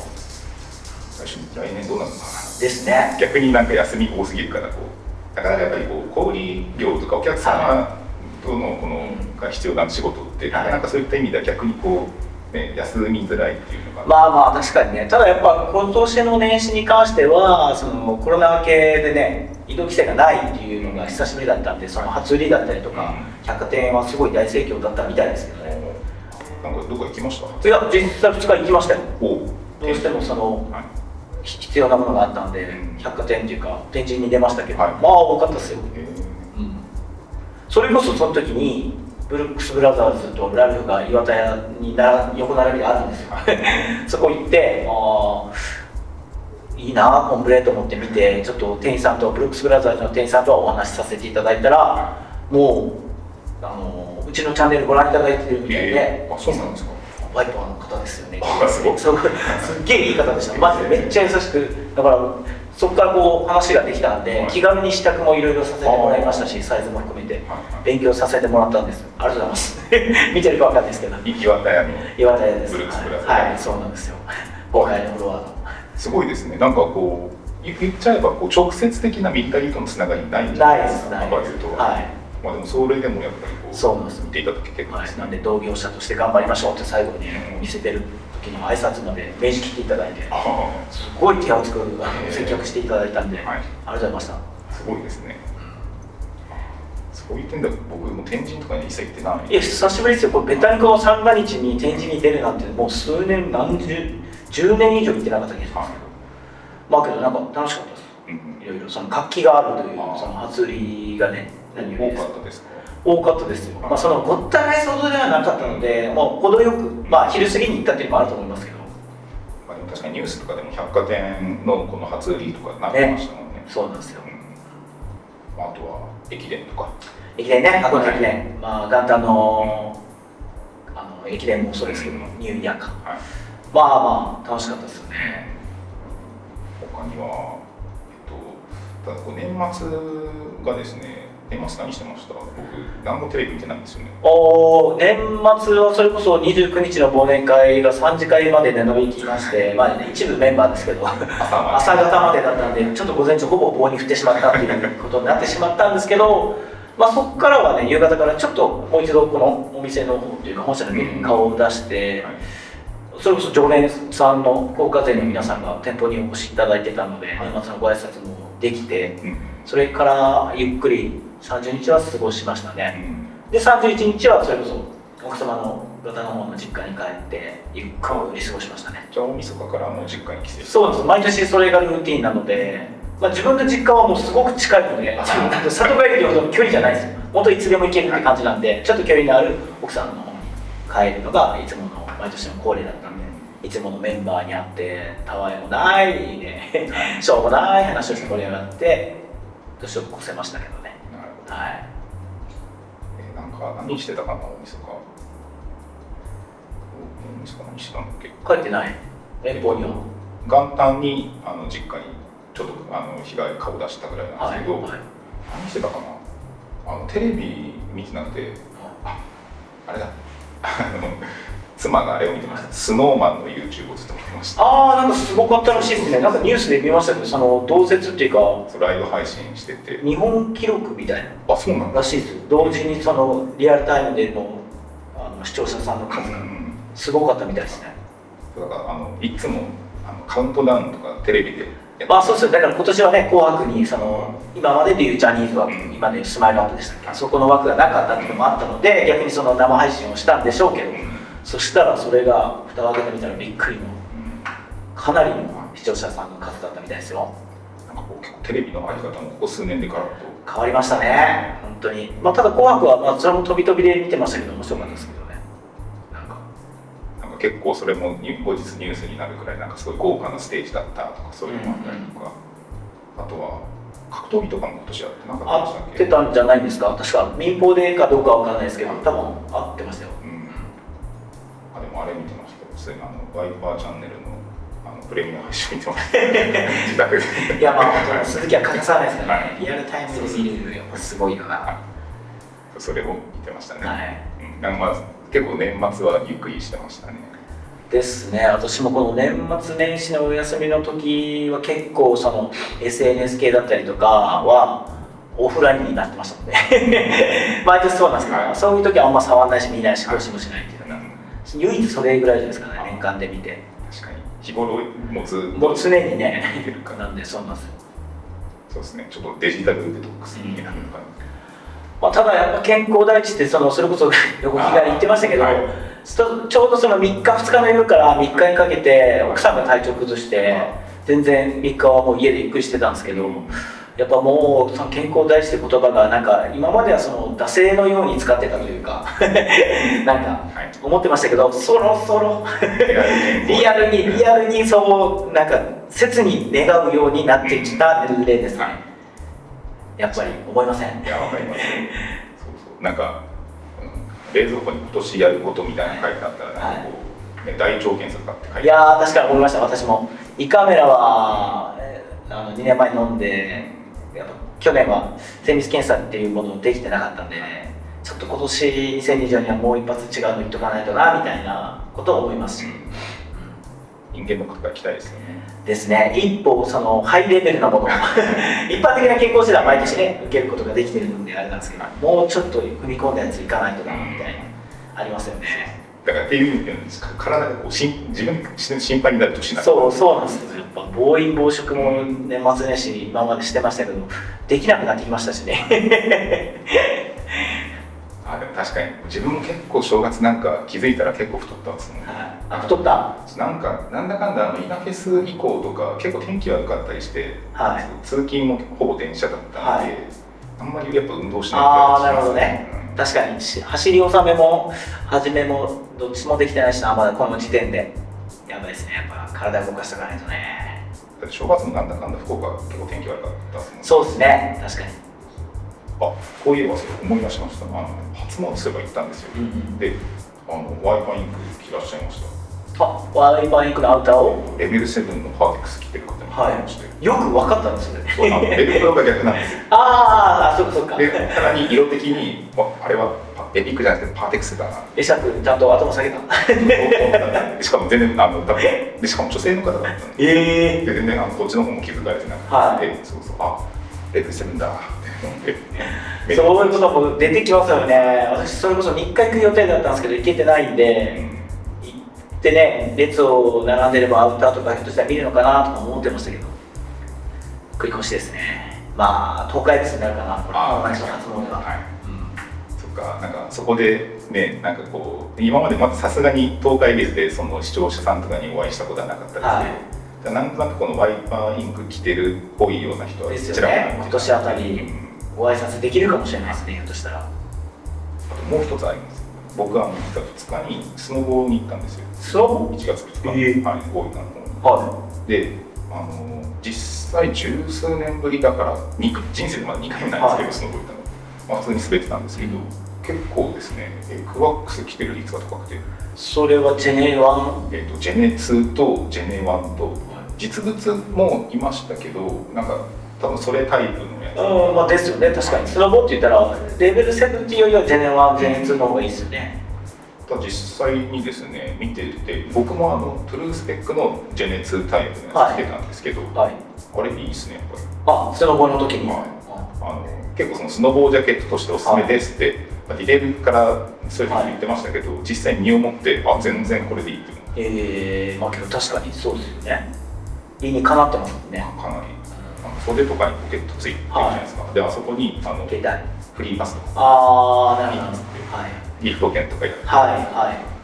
S1: 来年どうなるのかな。
S4: ですね。
S1: 逆になんか休み多すぎるからこうなかなかやっぱりこう小売業とかお客様とのこのが必要な仕事ってなかなかそういった意味では逆にこう、ね、休みづらいっていうのが、
S4: まあまあ確かにね。ただやっぱ今年の年始に関してはそのコロナ明けでね移動規制がないっていうのが久しぶりだったんでその初売りだったりとか百貨店はすごい大盛況だったみたいですけどね。
S1: なんかどこ行きました？
S4: いや実際2日行きましたよ。
S1: お
S4: どうしてもその
S1: はい。
S4: 必要なものがあったんで
S1: うん。
S4: 百貨店っていうか展示に出ましたけど、
S1: はい。
S4: まあ多かったですよ、
S1: えー。
S4: うん、それこそその時にブルックス・ブラザーズとラルフが岩田屋にな横並びであるんですよ。そこ行ってああいいなコンプレート思って見てちょっと店員さんとブルックス・ブラザーズの店員さんとはお話しさせていただいたらもうあのうちのチャンネルご覧いただいてるみたいで、
S1: えーあそうなんですか？
S4: ワイパーの方ですよね。
S1: す
S4: っげえいい方でした。マジでめっちゃ優しくだからそこからこう話ができたんで、
S1: はい。
S4: 気軽に試着もいろいろさせてもらいましたしサイズも含めて
S1: はい。
S4: 勉強させてもらったんです。ありがとうございます。見てるかわかんないですけど。
S1: い岩田屋の
S4: 岩田屋です。
S1: ブルックスブラザ。ーズ
S4: はい、はいそうなんですよ。後輩のフロアの。
S1: すごいですね。なんかこう言言っちゃえばこう直接的なミリタリーとのつながりないんじゃ
S4: ない
S1: ですか。
S4: ない
S1: は、
S4: い。
S1: まあでもそれでもやっぱりこう
S4: そうなんです
S1: 見ていただけ結構
S4: はい、
S1: ですね、
S4: なんで同業者として頑張りましょうって最後に
S1: うん
S4: 見せてる時にも挨拶まで名刺切っていただいて
S1: あ
S4: すごい手厚く接客していただいたんで、
S1: はい。
S4: ありがとうございました。
S1: あすごいですね。そういう点では僕も天神とかに一切行ってない。
S4: いや久しぶりですよ。これベタニコの三が日に展示に出るなんてもう数年何十10年以上行ってなかった気がすけど。まあけどなんか楽しかったです。
S1: うん
S4: いろいろその活気があるというその初売りがね何よりです。
S1: 多かったですか？
S4: 多かったですよ、まあ、そのごった返すほどではなかったのでもう程よく、まあ、昼過ぎに行ったっていうのもあると思いますけど。
S1: まあ、でも確かにニュースとかでも百貨店のこの初売りとかなってましたもんね。
S4: そうなんですよ。
S1: うんまあ、あとは駅伝とか。
S4: 駅伝ね。箱根駅伝、まあ、元旦のあの駅伝もそうですけどニューイヤーか。
S1: はい。
S4: まあまあ楽しかったですよね。
S1: 他には、えっと、ただこう年末がですね年末何してました僕何もテレビ見てないんですよね。
S4: おー年末はそれこそ29日の忘年会が3時会までで伸びきまして、まあ、一部メンバーですけど
S1: 朝
S4: 方までだったんでちょっと午前中ほぼ棒に振ってしまったっていうことになってしまったんですけど、まあ、そこからはね夕方からちょっともう一度このお店の方というか本社の顔を出して、
S1: はい。
S4: それこそ常連さんの高課税の皆さんが店舗にお越しいただいてたので、
S1: はい。
S4: 年末のご挨拶もできて
S1: うん。
S4: それからゆっくり30日は過ごしました
S1: う
S4: ね
S1: ん
S4: で31日はそれこそ奥様の方の方の実家に帰ってゆっくり過ごしましたね。
S1: じゃあ大晦日からもう実家に帰省
S4: そうです。毎年それがルーティンなので、まあ、自分の実家はもうすごく近いので 里帰りほどの距離じゃないです。よ本当いつでも行けるって感じなんでちょっと距離のある奥さんの方に帰るのがいつもの毎年の恒例だったんでいつものメンバーに会ってたわいもないねしょうもない話をして盛り上がって年を越せましたけど、はい。
S1: えーなんか何してたかな大晦日。大晦日何してたんだっけ
S4: 帰ってない。遠方には
S1: 元旦にあの実家にちょっとあの日帰り顔出したぐらいなん
S4: はい
S1: ですけど、
S4: はい
S1: 何してたかな？あのテレビ見てなくてああれだ。あの妻があれを見てました。スノーマンの YouTube をずっと見てました。
S4: ああなんかすごかったらしいですね。なんかニュースで見ましたけどその同説っていうか
S1: ライブ配信してて。
S4: 日本記録みたいな。
S1: あそうなんだ。
S4: らしいです同時にそのリアルタイムでのあの視聴者さんの数。が
S1: うん
S4: すごかったみたいですね。
S1: だからあのいつもあのカウントダウンとかテレビで
S4: まあそうですよだから今年はね「紅白」にその今まででいうジャニーズ枠今でいうスマイルアップでしたっけ。そこの枠がなかったっていうのもあったので逆にその生配信をしたんでしょうけど。
S1: うん
S4: そしたらそれが蓋を開けてみたらびっくりの
S1: うん
S4: かなりの視聴者さんの数だったみたいですよ。
S1: なんかこう結構テレビのあり方もここ数年でガラッと。
S4: 変わりましたね。本当に。まあただ「紅白は」まあそれも飛び飛びで見てましたけど面白かったですけどね。なんか
S1: なんか結構それも後日ニュースになるくらいなんかすごい豪華なステージだったとかそういうのもあったりとか、あとは格闘技とかも今年やってなかったでした
S4: 合
S1: っけ？
S4: ってたんじゃないんですか？確か民放でかどうかわからないですけど多分合
S1: ワイパーチャンネルのあのプレミアム配信見てました自宅で
S4: いやまあ本当鈴木は欠かさないですから
S1: は
S4: ねリアルタイムで見るやっぱすごいよなは
S1: それを見てましたね、
S4: い。
S1: うん、なんかまあ結構年末はゆっくりしてましたね。
S4: ですね。私もこの年末年始のお休みの時は結構その SNS 系だったりとかはオフラインになってましたので。毎年そうなんですけど、
S1: はい。
S4: そういう時はあんま触らないし見ないし更新もしないっていう。のが
S1: うん
S4: 唯一それぐらいじゃないですかね年間で見て。
S1: 確かに。日頃もずっと。
S4: もう常にね。
S1: 見てるから。
S4: なんでそうなんですよ
S1: そうですね。ちょっとデジタルデトックスになるのかな、
S4: まあ、ただやっぱ健康第一ってそのそれこそ 横木が言ってましたけど、
S1: はい。
S4: ちょうどその3日2日の夜から3日にかけて奥さんが体調崩して
S1: はい
S4: 全然3日はもう家でゆっくりしてたんですけどやっぱもうその健康第一って言葉がなんか今まではその惰性のように使ってたというか なんか
S1: はい
S4: 思ってましたけどそろそろリ
S1: リ
S4: アルにリアルにそうなんか切に願うようになってきた年齢ですね。
S1: はい。
S4: やっぱり思いません？
S1: いやわかりますそうそう。なんか、うん冷蔵庫に今年やることみたいなの書いてあったらなんかこう、ね、大腸検査とかって書いて
S4: いやー確かに思いました。私も胃カメラはえーあの2年前に飲んで去年は精密検査っていうものできてなかったんでちょっと今年2020年はもう一発違うの言っとかないとなみたいなことを思いますし、
S1: 人間の方が来たいですよね。
S4: ですね。一歩そのハイレベルなものを 一般的な健康診断は毎年ね受けることができてるのであれなんですけどもうちょっと踏み込んだやついかないとなみたいなありますよね。
S1: だからっていう意味で体がこうしん自分で心配になる年なん
S4: そうそうなんですよやっぱ暴飲暴食も年末年始今までしてましたけどできなくなってきましたしね。
S1: あでも確かに自分も結構正月なんか気づいたら結構太ったんですもんね。
S4: はい。あ太った？
S1: なんかなんだかんだあの稲フェス以降とか結構天気悪かったりして、
S4: はい。
S1: 通勤もほぼ電車だったんで、
S4: はい。
S1: あんまりやっぱ運動しない
S4: ああなるほどね、
S1: うん。
S4: 確かにし走り納めも始めもどっちもできてないしなまだこの時点でやばいですねやっぱ体動かしておかないとね。
S1: 正月もなんだかんだ福岡結構天気悪かったですもん
S4: そうですね。確かに。
S1: あこういえば思い出しました。あの初詣すれば行ったんですよ、
S4: うん
S1: であのワイパーインク着らっしゃいました？
S4: あワイパーインクのアウターを？
S1: レベル7のパーテックス着てる方にいまして、
S4: いよく分かったんですよね。
S1: そうあのレベルが逆なんですよ。
S4: あーあそっかそっか。
S1: でさらに色的にわあれはパエピックじゃなくてパーテックスだな
S4: 会釈ちゃんと頭下げた。
S1: で しかも全然あの多分でしかも女性の方だったんで
S4: ええ
S1: で全然あのこっちの方も気づかれてなくて、
S4: はい。
S1: そうそうあレベル7だ
S4: そういうことも出てきますよね。私それこそ3日行く予定だったんですけど行けてないんで、
S1: うん。
S4: 行ってね列を並んでればアウターとかひょっとしたら見るのかなとか思ってましたけど。繰り越しですね。まあ東海別になるかな。これ
S1: あ
S4: 東海の初詣は、
S1: はいかなんかそこでねなんかこう今までまずさすがに東海別でその視聴者さんとかにお会いしたことはなかったですけど、
S4: はい。
S1: なんとなくこのワイパーインク着てるっぽいような人は
S4: ですよね。今年あたり
S1: うん。
S4: ご挨拶できるかもしれないですねひょっとしたら。
S1: あともう一つあります。僕は実は2日にスノボに行ったんですよ。
S4: スノボ
S1: 1月2日、
S4: えー。
S1: はい、大分の方に。
S4: は
S1: であの実際十数年ぶりだからに人生でまだ2回目なんですけど、スノボ行ったの、まあ、普通に滑ってたんですけど、結構ですね。エクワックス着てる率が高くて、
S4: いそれはジェネ1
S1: えっとジェネ2とジェネ1と。実物もいましたけどなんか多分それタイプのやつ、
S4: うんまあですよね。確かに。スノボって言ったらレベル7っていうよりはジェネ1ジェネ2の方がいいですよね。
S1: ただ実際にですね見てて僕もあのトゥルースペックのジェネ2タイプのやつ着てたんですけど、
S4: はい。
S1: あれいいですねやっぱり。
S4: あスノボの時に、
S1: はい。あの結構そのスノボージャケットとしておすすめですって、まあ、ディテールからそういうふうに言ってましたけど、実際に身をもってあ全然これでいいって。いう
S4: えー、まあけど確かにそうですよね。理にかなってますもんね。
S1: かなり。袖とかにポケットついてるじゃないですか、であそこにあの
S4: 携帯。
S1: フリーパスとか。
S4: ああなるほど。はい。
S1: ギフト券とかやって。
S4: はいはい。え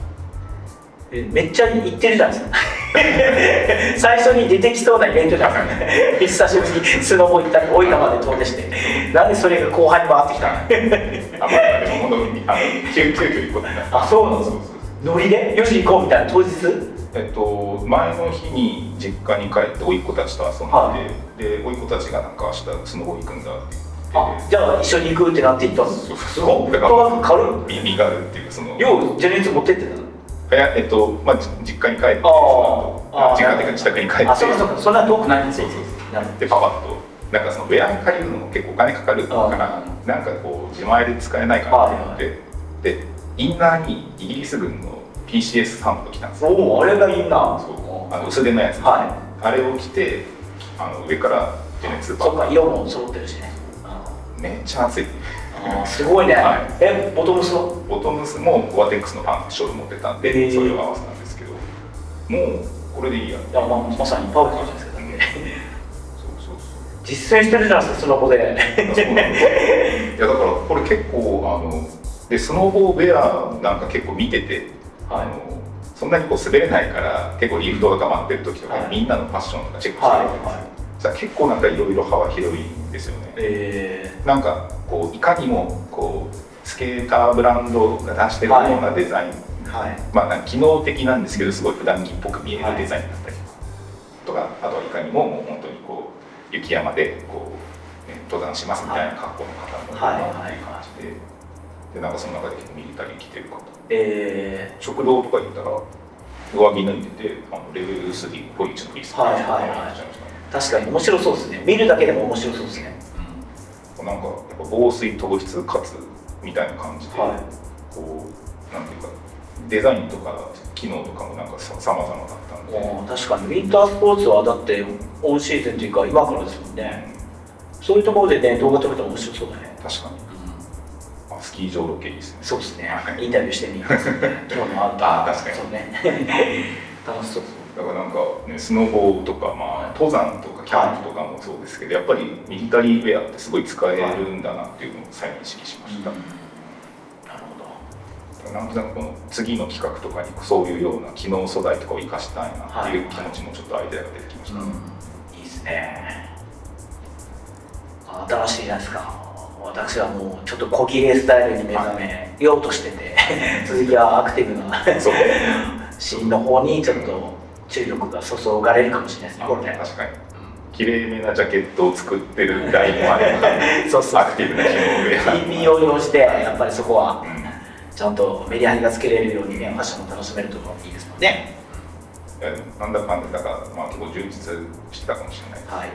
S4: めっちゃ言ってるじゃないですか。最初に出てきそうなイベントじゃないですか。久しぶりにスノボ行ったり大分まで遠出して。なんでそれが後輩に回ってきたの？
S1: あまあでも本当にあの急急遽行くことになって
S4: あそうなんです
S1: そう。そうそう
S4: ノリで？よし行こうみたいな当日？
S1: えっと、前の日に実家に帰って甥っ子たちと遊んで、
S4: は
S1: で甥っ子たちがなんか明日スノボ行くんだって
S4: あじゃあ一緒に行くってなって行ったんです
S1: そう
S4: すごいフットワーク軽い
S1: 耳があるっていうその
S4: ようジェネツ持ってってた
S1: いやえっとまあじ実家に帰ってそ
S4: あ
S1: 実家っていうか自宅に帰って。
S4: あそうかそうか。そんな遠くないんですよ。
S1: でパパッと。なんかそのウェア借りるのも結構お金かかるから
S4: あ
S1: なんかこう自前で使えないかなと思って、でインナーにイギリス軍の PCS サンド着たんですよ。
S4: どおおあれがいいな
S1: そう。あの薄手のやつ、
S4: は
S1: あれを着てあの上からジェネツーパ
S4: そっか色も揃ってるしね。
S1: めっちゃ暑い
S4: すごいね、
S1: はい。
S4: えボトムスは？
S1: ボトムスもゴアテックスのパンツショール持ってたんで、
S4: えー。
S1: それを合わせたんですけどもうこれでいいや。
S4: いやまあまさにパーフェクトじゃないですか。
S1: うん。
S4: だって
S1: そうそうそう。
S4: 実践してるじゃないで。すかスノボで
S1: いやだからこれ結構あのでスノボウェアなんか結構見てて、あのそんなにこう滑れないから結構リフトが溜まってる時とか、
S4: はい。
S1: みんなのファッションとかチェックしてるわけですよ、
S4: はいはい。
S1: 結構なんかいろいろ幅広いんですよね。
S4: え
S1: なんかこういかにもこうスケーターブランドが出してるようなデザイン、
S4: ー、はい。
S1: まあ機能的なんですけどすごい普段着っぽく見えるデザインだったりとか、あとはいかにももう本当にこう雪山でこう、ね、登山しますみたいな格好の方もいるなって。いう感じで,、でなんかその中で結構ミリタリー着てる方。
S4: え
S1: 食堂とか行ったら上着脱いでてあのレベル3ポリチのリスト
S4: はいはいはい。ー、確かに面白そうですね。見るだけでも面白そうですね、
S1: なんかやっぱ防水糖質かつみたいな感じで、
S4: はい。
S1: こうなんていうかデザインとか機能とかもなんかささまざまだったんで、
S4: 確かに。ウィンタースポーツはだってオンシーズンというか今からですもんね。そういうところでね動画撮れたら面白そうだね、
S1: 確かに。あスキー場ロケいいですね。
S4: そうですね。
S1: はい。
S4: インタビューしてみます 今日のアウター
S1: あ確かに。
S4: そうね。楽しそう
S1: だからなんか、ね、スノボとか、まあ、登山とかキャンプとかもそうですけど、やっぱりミリタリーウェアってすごい使えるんだなっていうのを再認識しました、
S4: なるほど。
S1: なんとなくこの次の企画とかにそういうような機能素材とかを生かしたいなっていう気持ちもちょっとアイデアが出てきました、
S4: いいですね。新しいじゃないですか私はもうちょっと小切れスタイルに目覚めようとしてて 続きはアクティブな
S1: そう。
S4: シーンの方にちょっと注力が注がれるかもしれないですね
S1: あ
S4: これ。ね
S1: 確かに綺麗めなジャケットを作ってるラインもあれば
S4: そうそう。
S1: アクティブな機能で。
S4: TP を要してやっぱりそこは
S1: うん
S4: ちゃんとメリハリがつけれるようにねファッションも楽しめるといいですもんね。
S1: なんだかんだだから、まあ、結構充実してたかもしれない。
S4: はい。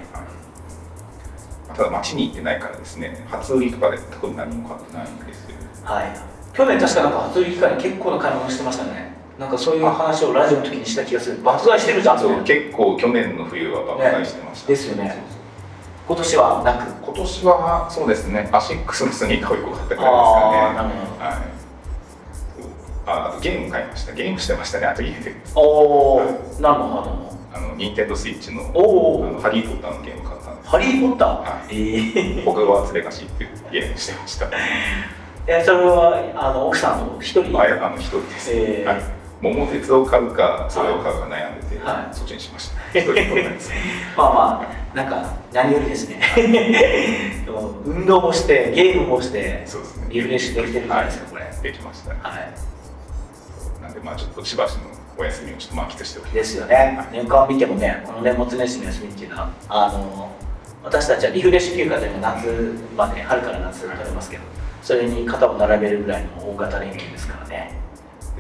S1: ただ街に行ってないからですね初売りとかで特に何も買ってないんですよ。
S4: はい。去年確かなんか初売り期間に結構な買い物してましたねなんかそういう話をラジオの時にした気がする。爆買いしてるじゃん
S1: そう
S4: ね
S1: 結構去年の冬は爆買いしてました、
S4: ですよね。今年はなく？
S1: 今年はそうですね。アシックスのスニーカーを1個買ったくらいですかね。はい。ああとゲーム買いました。ゲームしてましたねあと家で
S4: おお何のあの
S1: あのニンテンドスイッチのあのハリー・ポッターのゲーム買ったんです。
S4: ハリー・ポッター、
S1: は
S4: ええ
S1: ホグワーツ・レガシーっていうゲームしてました。
S4: えそれはあの奥さんと一人？
S1: あいやあの一人です、
S4: えー。
S1: はい、桃鉄を買うかそれを買うか悩んでて、
S4: はい。
S1: そっちにしました。
S4: まあまあなんか何よりですね。運動もしてゲームもして
S1: そうですね。
S4: リフレッシュできてるじゃないですか、これ。
S1: できました。
S4: はい。
S1: なんでまあちょっとしばしのお休みをちょっと満喫しておき
S4: ですよね。年間見てもねこの年末年始の休みっていうのはあの私たちはリフレッシュ休暇でも夏まで春から夏取れますけどそれに肩を並べるぐらいの大型連休ですからね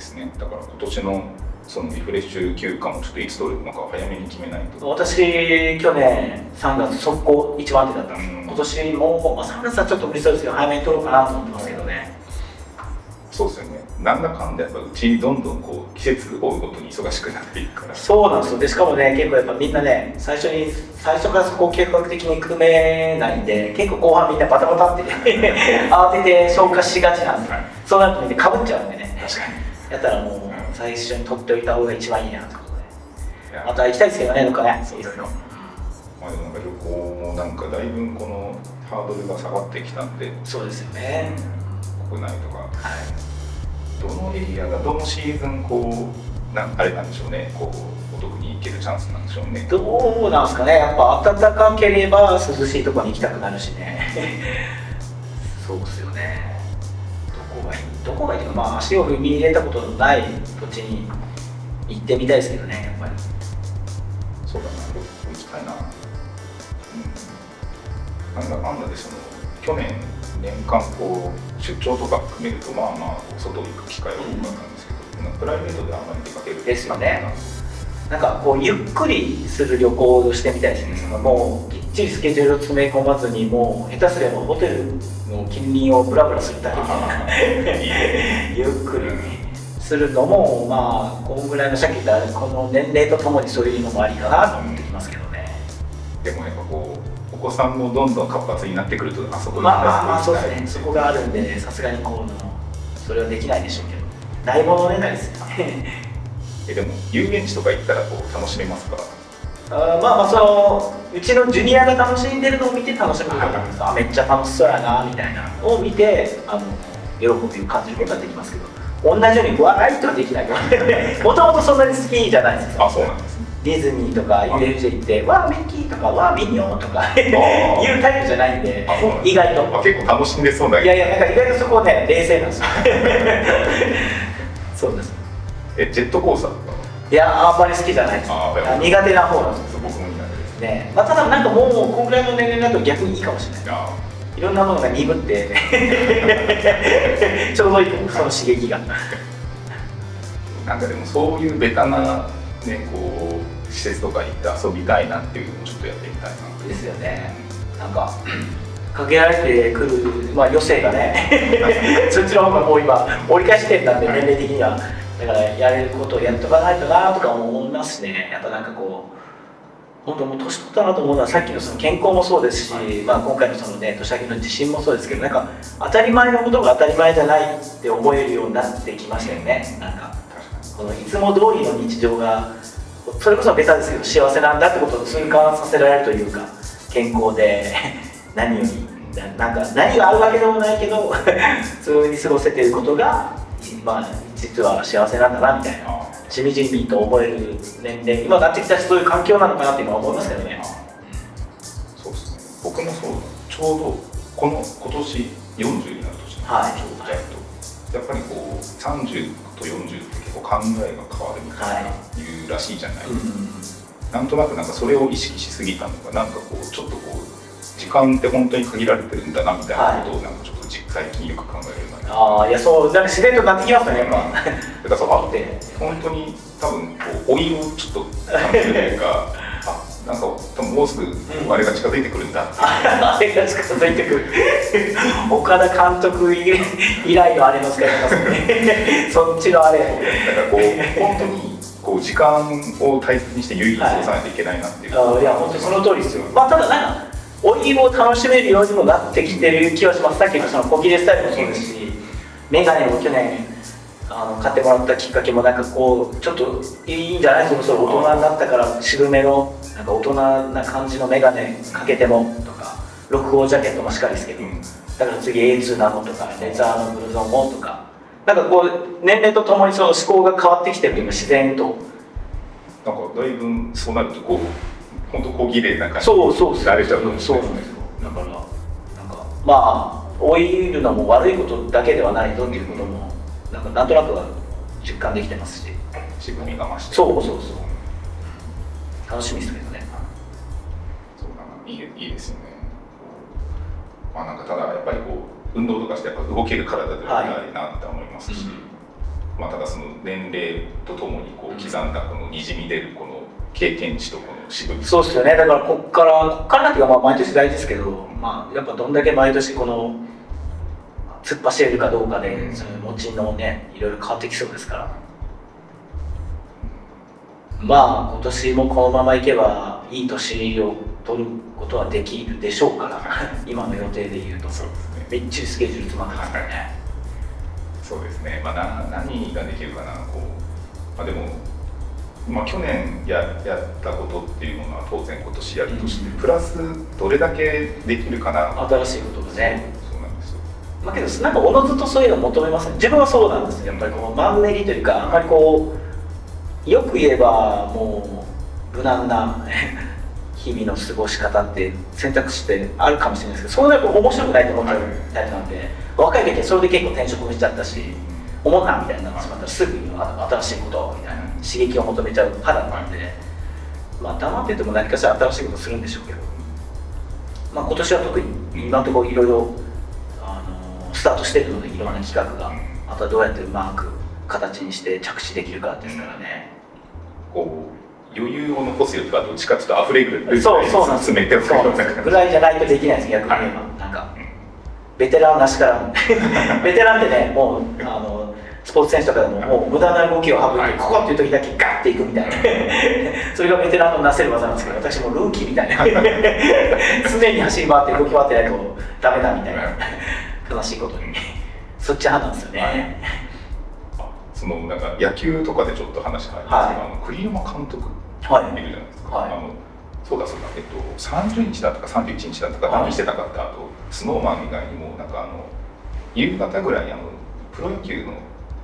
S1: ですね。だから今年のそのリフレッシュ休暇もちょっといつ取るのか早めに決めないと。
S4: 私去年3月速攻一番手だった。んです
S1: うん。
S4: 今年も、まあ、3月はちょっと無理そうですけど早めに取ろうかなと思ってますけどね。
S1: そうですよね。なんだかんだやっぱうちどんどんこう季節を追うごとに忙しくなっていくから。
S4: そうなんですよ。でしかもね結構やっぱみんなね最初に最初からそこを計画的に組めないんで結構後半みんなバタバタって 慌てて消化しがちなんですよ
S1: はい。
S4: そうなるとみんなかぶっちゃうんでね。
S1: 確かに
S4: やったらもう最初に取っておいた方が一番いいなってことでまた行きたいですけどねどっかね。
S1: そうですね
S4: いろいろ
S1: まあでもなんか旅行もなんかだいぶこのハードルが下がってきたんで。
S4: そうですよね。
S1: 国内とか。
S4: はい。
S1: どのエリアがどのシーズンこうなんあれなんでしょうね。こうお得に行けるチャンスなんでしょうね。
S4: どうなんですかね。やっぱ暖かければ涼しいところに行きたくなるしね。そうですよねがいいどこがいいというかまあ足を踏み入れたことのない土地に行ってみたいですけどねやっぱり。
S1: そうだな旅行行きたいな。うん。なんだかんだでその去年年間こう出張とか含めるとまあまあ外行く機会は多かったんですけど、なん。かプライベートであんまり出かける
S4: ですよね。なんかこうゆっくりする旅行をしてみたいですね、そのもうきっちりスケジュールを詰め込まずにもう下手すればホテルの近隣をブラブラするだけ ゆっくりするのもまあこんぐらいのさっき言ったこの年齢とともにそういうのもありかなと思ってきますけどね。
S1: でもやっぱこうお子さんもどんどん活発になってくるとあそこに
S4: まあまあまあそうですね。
S1: ね
S4: そこがあるんでさすがにこうそれはできないでしょうけど大物ねないですよね。
S1: えでも遊園地とか行ったらこう楽しめますか？
S4: あーまあまあそのうちのジュニアが楽しんでるのを見て楽しむことができますあめっちゃ楽しそうやなみたいなのを見てあの喜びを感じることができますけど。同じようにわーいとはできない もともとそんなに好きじゃないですよ。
S1: あそうなんですね
S4: ディズニーとか UFJ 行ってわーミッキーとかわーミニオンとかいうタイプじゃないんで意外と。
S1: あ結構楽しんでそうな。い
S4: やいやなんか意外とそこね冷静なんですよ。そうです。
S1: えジェットコースターとか
S4: いやあんまり好きじゃない。です苦手な方なんですよ。
S1: 僕も苦手です。
S4: ね。まあ、ただなんかもうこんぐらいの年齢だと逆にいいかもしれない。
S1: あ
S4: いろんなものが鈍って。ちょうどいいその刺激が。
S1: なんかでもそういうベタなねこう施設とか行って遊びたいなっていうのをちょっとやってみたいな。
S4: ですよね。なんか かけられてくる、まあ、余生がね。そっちの方がもう今折り返し点なんで
S1: はい。
S4: 年齢的にはだからやれることをやっとかないとなとかも思いますしね。やっぱなんかこう本当もう年取ったなと思うのはさっきのその健康もそうですし、まあ、今回のそのね年明けの地震もそうですけどなんか当たり前のことが当たり前じゃないって思えるようになってきましたよね。なんかこのいつも通りの日常がそれこそベタですけど幸せなんだってことを痛感させられるというか健康で 何よりななんか何があるわけでもないけど 普通に過ごせていることが、まあ、実は幸せなんだなみたいな
S1: あ
S4: しみじみと思える年齢今なってきたしそういう環境なのかなって今思いますけどね。
S1: そうですね。僕もそうちょうどこの今年40になる年
S4: はい。
S1: ちょうどやっと。やっぱりこう30と40って結構考えが変わるみたいな言うらしいじゃない、なんとなくなんかそれを意識しすぎたのかなんかこうちょっとこう時間って本当に限られてるんだなみたいなことをなんかちょっと実最近よく考えるな
S4: ああいやそうなんか自然となってきますよねやっぱ。
S1: だからそうあって本当に多分こう老いをちょっと感じるというか あなんか多分もうすぐあれが近づいてくるんだ
S4: あれが近づいてくる。岡田監督以来のあれの使い方ですね。そっちのあれ。
S1: だからこう本当にこう時間を大切にして有意義に過ごさないといけないなっていう、
S4: あいや本当にその通りですよ。まあただなんか老いを楽しめるようにもなってきてる気はします。さっきのその小切れスタイルもそうです。しメガネを去年あの買ってもらったきっかけもなんかこうちょっといいんじゃないそろそろ大人になったか。ら渋めのなんか大人な感じのメガネかけてもとか録音ジャケットもしっかりですけど、だから次 A2 なのとかレザーのブルゾンもとかなんかこう年齢とともにその思考が変わってきてるというか自然と。
S1: なんかだいぶそうなるとこう本当小綺麗な感じ。
S4: そうそうそう。
S1: 慣れちゃう
S4: そうなんですよだからなんかまあ老いるのも悪いことだけではないぞっていうこともなんかなんとなくは実感できてますし。
S1: 渋みが増して。
S4: そうそうそう楽しみですけどね。
S1: そうだ。ないいいいですよね。まあなんかただやっぱりこう運動とかしてやっぱ動ける体ではないなって思いますし、まあただその年齢とともにこう刻んだこのにじみ出るこの経験値とこの
S4: そうですよね。だからこっからこっからなんていうかまあ毎年大事ですけどまあやっぱどんだけ毎年この突っ走れるかどうかで、
S1: うん。
S4: その持ちのねいろいろ変わってきそうですから。まあ今年もこのままいけばいい年を取ることはできるでしょうから 今の予定で言うと。
S1: そうですね。
S4: めっちりスケジュール詰まってますからね。
S1: そうですね、まあ、な何ができるかなこう、まあ、でも、まあ、去年ややったことっていうものは当然今年やるとして、
S4: うん。
S1: プラスどれだけできるかな。
S4: 新しいことがね。
S1: そうなんですよ。
S4: まあけどなんかおのずとそういうのを求めますね自分はそうなんですよ。やっぱりこうマンネリというかあんまりこうよく言えばもう無難な 日々の過ごし方って選択肢ってあるかもしれないですけどそうなると面白くないと思っちゃうタイプなんで若い時はそれで結構転職もしちゃったし思んなみたいになってしまったらすぐ新しいことをみたいな刺激を求めちゃう肌なんでまあ黙ってても何かしら新しいことするんでしょうけど。まあ今年は特に今のところいろいろスタートしてるのでいろんな企画が。あとはどうやってうまく形にして着地できるかですからね。
S1: こう余裕を残すよりはどっちかちょっと溢れる
S4: そうそうなんです。
S1: 詰めて
S4: ぐらいじゃないとできないです逆に言えばなんかベテランなしから ベテランってねもうあのスポーツ選手とかでももう無駄な動きを省いてここっていう時だけガッていくみたいな。それがベテランのなせる技なんですけど私もルーキーみたいな。常に走り回って動き回ってないとダメだみたいな。悲しいことに。そっち派なんですよね、
S1: あそのなんか野球とかでちょっと話変わりますけど、
S4: はい。
S1: あの栗山監督
S4: はい。
S1: いるじゃないですか、
S4: はい。
S1: あのそうだそうだ、えっと、30日だったか31日だったか
S4: はい。
S1: 何してたかってあとスノーマン以外にもなんかあの夕方ぐらいにあのプロ野球の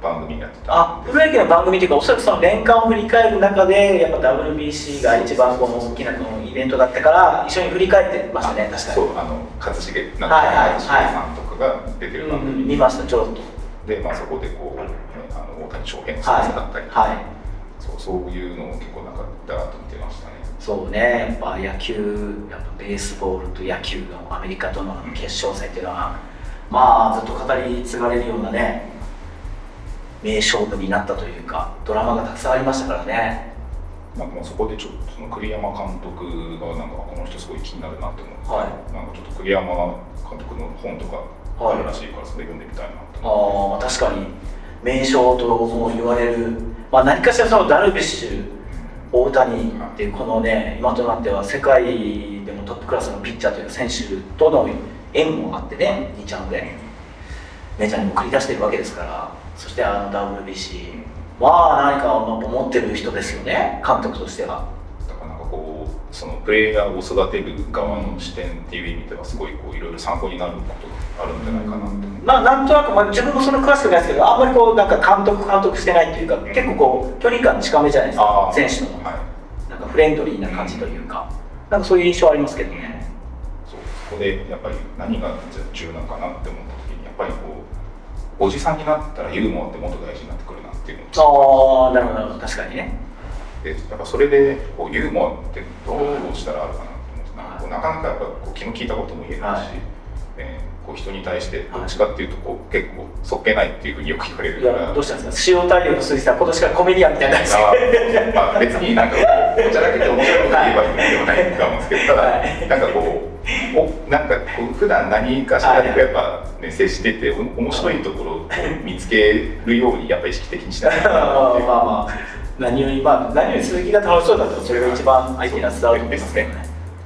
S1: 番組やってた。
S4: あプロ野球の番組というかおそらくその年間を振り返る中でやっぱ WBC が一番この大きなこのイベントだったから一緒に振り返ってましたね確かに。
S1: そうあの一茂なん
S4: はいはいはい
S1: か一茂さんとかが出てる番
S4: うんうん
S1: 組
S4: 見ましたちょろっと。
S1: で、まあ、そこでこう、ね、あの大谷翔平の先生だったりとか、
S4: はい。はい
S1: そうそういうのを結構なんかだらっと見てましたね。
S4: そうねやっぱ野球やっぱベースボールと野球のアメリカとの決勝戦っていうのはまあずっと語り継がれるようなね名勝負になったというかドラマがたくさんありましたからね。
S1: なんかもうそこでちょっとその栗山監督がなんかこの人すごい気になるなって思って、
S4: は
S1: なんかちょっと栗山監督の本とかあるらしいからそれ読んでみたいなって
S4: あ
S1: 思って。
S4: あ確かに。名将とも言われる、まあ、何かしらそのダルビッシュ大谷っていうこのね今となっては世界でもトップクラスのピッチャーというか選手との縁もあってね2ちゃんでメジャーにも繰り出してるわけですからそしてあの WBC まあ何か思ってる人ですよね監督としては。
S1: だからなんかこうそのプレイヤーを育てる側の視点っていう意味ではすごいこういろいろ参考になることがあるんじゃないかなって思って
S4: まあなんとなく、まあ、自分もそんな詳しくないですけどあんまりこうなんか監督監督してないっていうか結構こう距離感近めじゃないですか選手と。の
S1: はい。
S4: なんかフレンドリーな感じというかなんかそういう印象ありますけどね。
S1: そう。ですここでやっぱり何が重要なのかなって思った時にやっぱりこうおじさんになったらユーモアってもっと大事になってくるなっていうのを
S4: ああなるほど確かにね。
S1: でやっぱそれでこうユーモアってどうしたらあるかなと思って。なんかこうなかなかやっぱこう気の利いたことも言えないし、
S4: はい。
S1: えーこう人に対してどっちかっていうとこう結構そっけないっていうふうによく言われる
S4: い
S1: から。
S4: やどうしたんですか？塩太陽の鈴木さん今年からコメディアンみたいな
S1: あまあ別になんかこうおちゃらけて面白いこと言えばいいんではないと思うんですけどただ
S4: はい。
S1: なんかこうおなんかこう普段何かしらでやっぱね接しててお面白いところを見つけるようにやっぱり意識的にしないと
S4: まあまあ。何よりまあ何より鈴木が楽しそうだったらそれが一番相手には伝わると思いますね。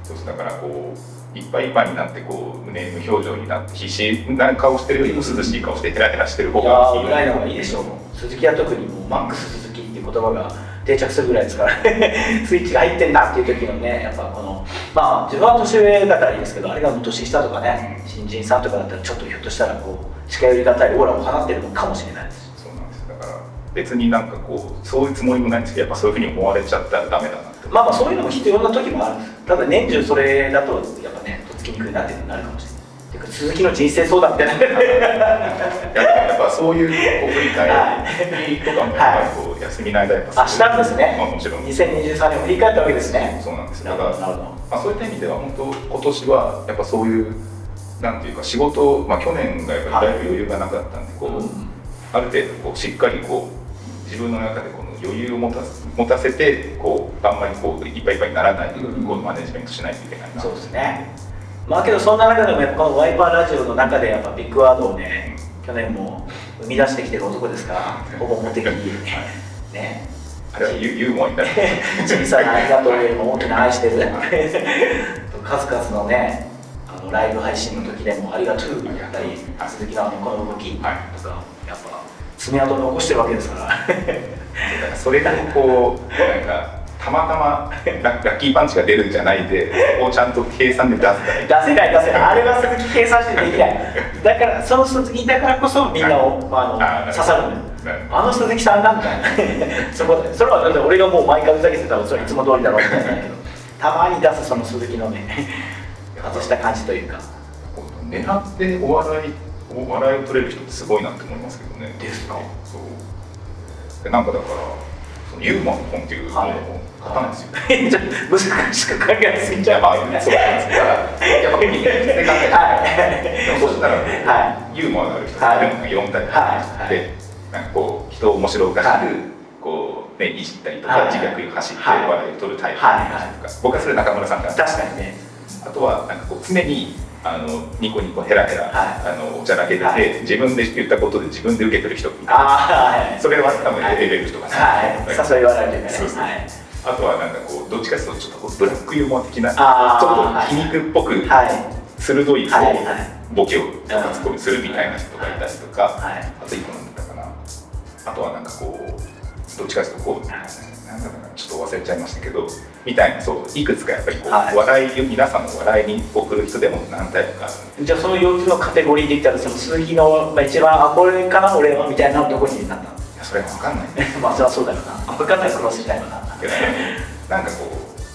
S1: そうだからこういっぱいいっぱいになってこう胸無表情になって必死な顔してるよりも涼しい顔してヘラヘラしてる方が
S4: ーぐらいの方がいいでしょう。鈴木は特にもうマックス鈴木っていう言葉が定着するぐらいですから スイッチが入ってんだっていう時のねやっぱこのまあ自分は年上だからいいですけどあれが年下とかね新人さんとかだったらちょっとひょっとしたらこう近寄りがたいオーラを放ってるのかもしれないです。
S1: そうなんですだから別になんかこうそういうつもりもないんですけどやっぱそういうふうに思われちゃったらダメだな
S4: まあまあそういうのも必要な時もあるんです。ただ年中それだとやっぱねとっつきにくいなっていうのになるかもしれない鈴木の人生相談みたいな
S1: やっぱそういうこう振り返りとかもやっぱりこう休みの間やっぱ
S4: あしたんですね
S1: まあ、もちろん。
S4: 2023年を振り返ったわけですね。
S1: そうなんです
S4: な
S1: だからまあ、そういった意味では本当今年はやっぱそういうなんていうか仕事、まあ、去年がやっぱりだいぶ余裕がなかったんでこう、ある程度こうしっかりこう自分の中でこの余裕を持たせ持たせてこうあんまりこういっぱいいっぱいにならないようにこうマネジメントしないといけないな。
S4: そうですねまあけどそんな中でもやっぱこのワイパーラジオの中でやっぱビッグワードをね去年も生み出してきてる男ですからほぼ表的にね。
S1: あれはユユーモアになる。
S4: 小さなありがとうよりも大きな愛してる。数々のねあのライブ配信の時でもありがとうやったり鈴木のあのこの動きとか
S1: はい
S4: やっぱ爪痕を残してるわけですから。
S1: だからそれがこうなんかたまたま ララッキーパンチが出るんじゃないで そこをちゃんと計算で出す。から
S4: 出せない出せない。あれは鈴木計算してできない。だからその鈴木だからこそみんなを、まあ、あ
S1: あ
S4: の刺さるのあの鈴木さんなんみたいなそこで。それはだって俺がもう毎回ふざけてたらそれいつも通りだろうみたいなた。まに出すその鈴木のね外した感じというか。
S1: 狙ってお笑いお笑いを取れる人ってすごいなって思いますけどね。
S4: ですか？
S1: そう。でなんかだからユーモアの本っていうものを書かない。ですよ、
S4: ちょっと難しく考えすぎちゃう
S1: まあそうなんですけどやっぱみんなで考えて、
S4: はい。
S1: でもそしたら、
S4: はい。
S1: ユーモアがある人
S4: はい。
S1: ってい。うのがい。ろんなタイプ
S4: はい。
S1: で、なんかこう人を面白おかしく、
S4: はい。
S1: こうねい。じったりとか、自虐に走って笑い。を取るタイプとか、僕はそれ中村さんから
S4: 確かにね
S1: あとはなんかこう常にあのニコニコヘラヘラ、
S4: はい。
S1: あのおちゃらけてて、
S4: はい。
S1: 自分で言ったことで自分で受け取る人みたい。な
S4: あはい。
S1: それは多分
S4: はい。
S1: レベル人が
S4: はい。誘い。笑い。とい。うかね
S1: そうそう
S4: はい。
S1: あとはなんかこうどっちかというとちょっとこうブラックユーモア的なちょっと皮肉っぽく
S4: はい。
S1: 鋭いこう、ボケをツッコミするみたいな人がいたりとか、
S4: はい。
S1: あと一個なんだったかな。あとはなんかこうどっちかというとこうなんだったかなちょっと忘れちゃいましたけどみたいなそういくつかやっぱりこう、
S4: はい。
S1: 笑い皆さんの笑いに送る人でも何タイプか
S4: じゃあその4つのカテゴリーで言ったらその鈴木の、まあ、一番あこれかな俺はみたいなどこになったの？
S1: いやそれは分かんない。
S4: まあそれはそうだよな。分かんないクロスしないわな
S1: けどなんかこ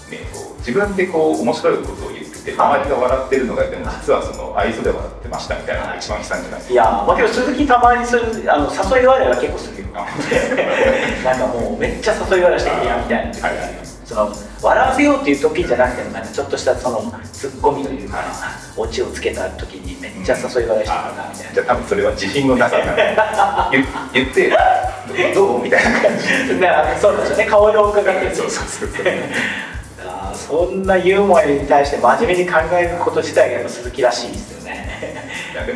S1: うねこう自分でこう面白いことを言ってて周りが笑ってるのがでも実はその愛想で笑ってましたみたいなのが一番悲惨じゃないですか
S4: いやまあけど鈴木たまにするあの誘い笑いは結構するよ。
S1: あ
S4: なんかもうめっちゃ誘い笑いしてきてやみたいな時がある
S1: はい
S4: その笑わせようっていう時じゃなくてもなんかちょっとしたそのツッコミというか、オチをつけた時にめっちゃ誘い笑いしてくるなみたい
S1: じゃあ多分それは自信のなさが言 言ってどうみたいな感じ。
S4: か らそうですよね。顔色を伺って
S1: そうそう。そうそ
S4: んなユーモアに対して真面目に考えること自体がやっぱ鈴木らしいですよね。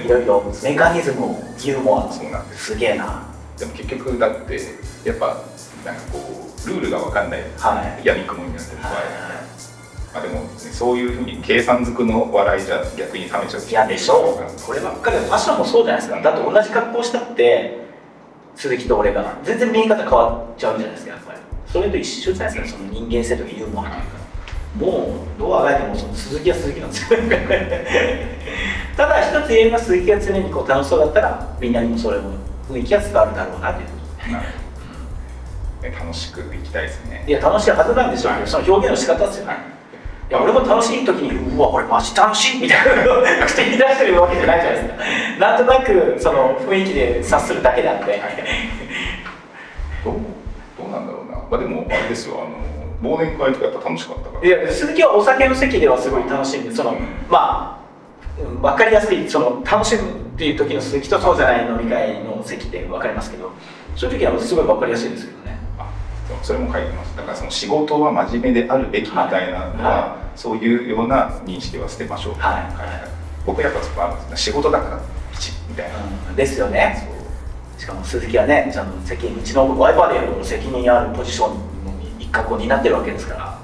S1: い
S4: ろいろメカニズムをユーモア
S1: す
S4: げえな。
S1: でも結局だってやっぱなんかこうルールが分かんない
S4: はい。
S1: 闇雲になってる場合、
S4: はい
S1: まあ、でも、ね、そういうふうに計算づくの笑いじゃ逆に冷めちゃう。
S4: いやでしょ。こればっかりはファッションもそうじゃないですか。だって同じ格好したって鈴木と俺が。全然見え方変わっちゃうじゃないですかやっぱり。それと一緒じゃないですか。その人間性とかユーモアというかもうどうあがいてもその鈴木は鈴木なんですよ。ただ一つ言えるのは鈴木が常にこう楽しそうだったらみんなにもそれも雰囲気が伝わるだろうなという
S1: 楽しくいきたいですね。
S4: いや楽しいはずなんでしょうけどその表現の仕方ですよね。
S1: はい。
S4: いや俺も楽しい時にうわこれマジ楽しいみたいな。口に出してるわけじゃないじゃないですか。なんとなくその雰囲気で察するだけであって。
S1: どうどうなんだろうな、まあ、でもあれですよあの忘年会とかやっぱ楽しかったから。
S4: いや鈴木はお酒の席ではすごい楽しんでそのまあうん分かりやすいその楽しむっていう時の鈴木とそうじゃない飲み会の席って分かりますけどそういう時はすごい分かりやすいですけどね
S1: あそうそれも書いてます。だからその仕事は真面目であるべきみたいなのは、
S4: は
S1: そういうような認識は捨てましょう
S4: はい。
S1: 書い僕やっぱそこあるんですね。仕事だからピチッみたいな、
S4: うん。ですよね。しかも鈴木はねちゃんと責任うちのワイパーで責任あるポジションの一角を担ってるわけですから。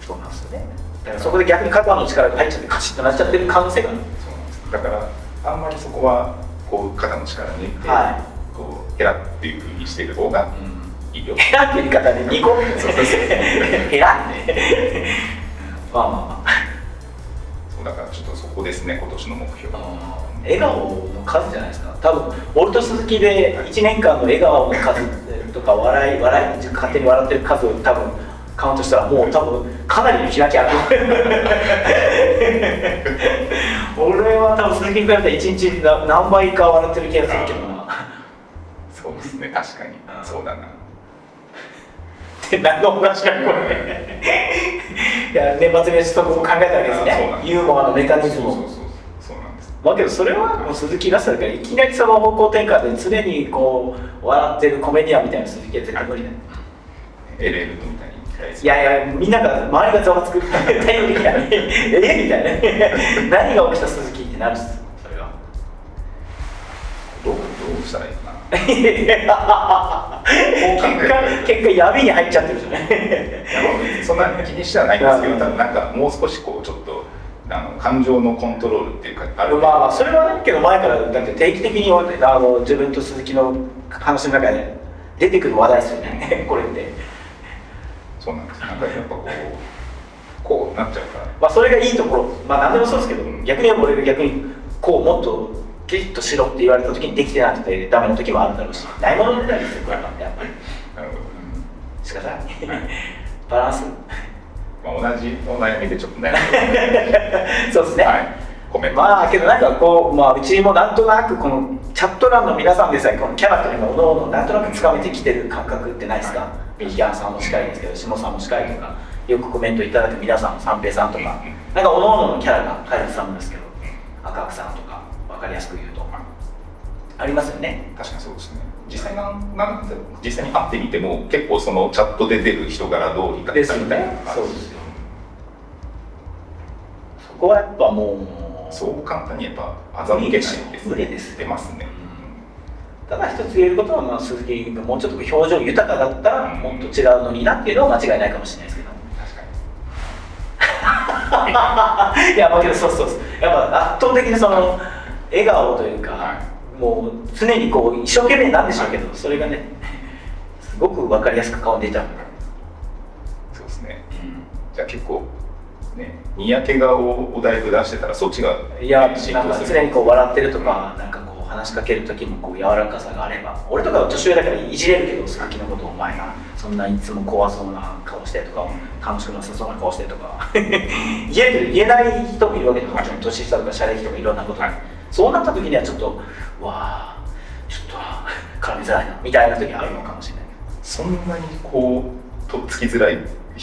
S4: そうなんですよね。だからそこで逆に肩の力が入っちゃってカチッとなっちゃってる可能性がある。
S1: そうなんですだからあんまりそこはこう肩の力抜いて、
S4: は
S1: こうヘラっていうふうにしてる方がいいよ、
S4: ヘラって言い方で2個
S1: そうそうそう
S4: ヘラまあまあまあ
S1: そうだからちょっとそこですね今年の目標
S4: 笑顔の数じゃないですか多分俺と鈴木で1年間の笑顔の数とか笑い笑い勝手に笑ってる数を多分カウントしたらもう多分かなりの開きある俺は多分鈴木に比べたら1日何倍か笑ってる気がするけどな
S1: そうですね。確かに。そうだな。
S4: って何の話かこれ。いや年末年始そこも考えたわけですね。ユーモアのメカニズムを。
S1: そうそうそうそう。なんです。
S4: まあけどそれはもう鈴木らしさだからいきなりその方向転換で常にこう笑ってるコメディアンみたいな鈴木は絶対無理だよ。
S1: LL みたいに
S4: いやいやみんなが周りがざわつく。対応できないえ？みたいな。何が起きた鈴木ってなるっす
S1: どうしたらいいかな。
S4: 結果結果闇に入っちゃってるじゃない
S1: そんなに気にしてはないんですけ
S4: うん
S1: ど多分なんかもう少しこうちょっとあの感情のコントロールっていうかある
S4: まあまあそれはねけど前からだって定期的にあの自分と鈴木の話の中で出てくる話題ですよね。これって。
S1: そうなんですなんかやっぱこうこうなっちゃうから。
S4: まあそれがいいところ。まあ何でもそうですけど逆に俺が逆にこうもっとキリッとしろって言われた時にできてなくてダメな時もあるだろうしないものねだりするからやっぱり。
S1: なるほど、
S4: 仕方ない。
S1: はい
S4: バランス。
S1: まあ、同じお悩みでちょっと悩んで
S4: そうですね、
S1: はい。
S4: まあけどなんかこう、まあ、うちもなんとなくこのチャット欄の皆さんでさえこのキャラというのをおのおのなんとなくつかめてきてる感覚ってないですか？ミキヤンさんもしかりですけど下さんもしかりとかよくコメントいただく皆さん三平さんとか。なんかおのおののキャラが開発さんですけど赤くさんとか分かりやすく言うと。ありますよね。
S1: 確かにそうですね。実際なんなん実際に会ってみても結構そのチャットで出る人柄通りだったみたいな
S4: そうですよそこはやっぱもう
S1: そう簡単にやっぱ欺けないですね。
S4: 無理です。
S1: 出ます。ね、
S4: ただ一つ言えることは、まあ、鈴木がもうちょっと表情豊かだったらもっと違うのになっていうのは間違いないかもしれないですけど。
S1: 確かに。
S4: いやまあけどそうそうそう。やっぱ圧倒的にその笑顔というか、
S1: は
S4: もう常にこう一生懸命なんでしょうけど、それがねすごく分かりやすく顔に出ちゃう。
S1: そうですね。じゃあ結構ねにやけ顔をお題で出してたらそっちが
S4: い。や
S1: 浸
S4: なんか常にこう笑ってるとかなんかこう話しかける時もこう柔らかさがあれば俺とかは年上だからいじれるけど鈴木のことをお前がそんないつも怖そうな顔してとか楽しくなさそうな顔してとか。言え言えない人もいるわけでもちろん年下とかシャレ人とかいろんなこと、
S1: はい
S4: そうなった時にはちょっとわあちょっと絡みづらいなみたいな時あるのかもしれない。
S1: そんなにこうとっつきづらい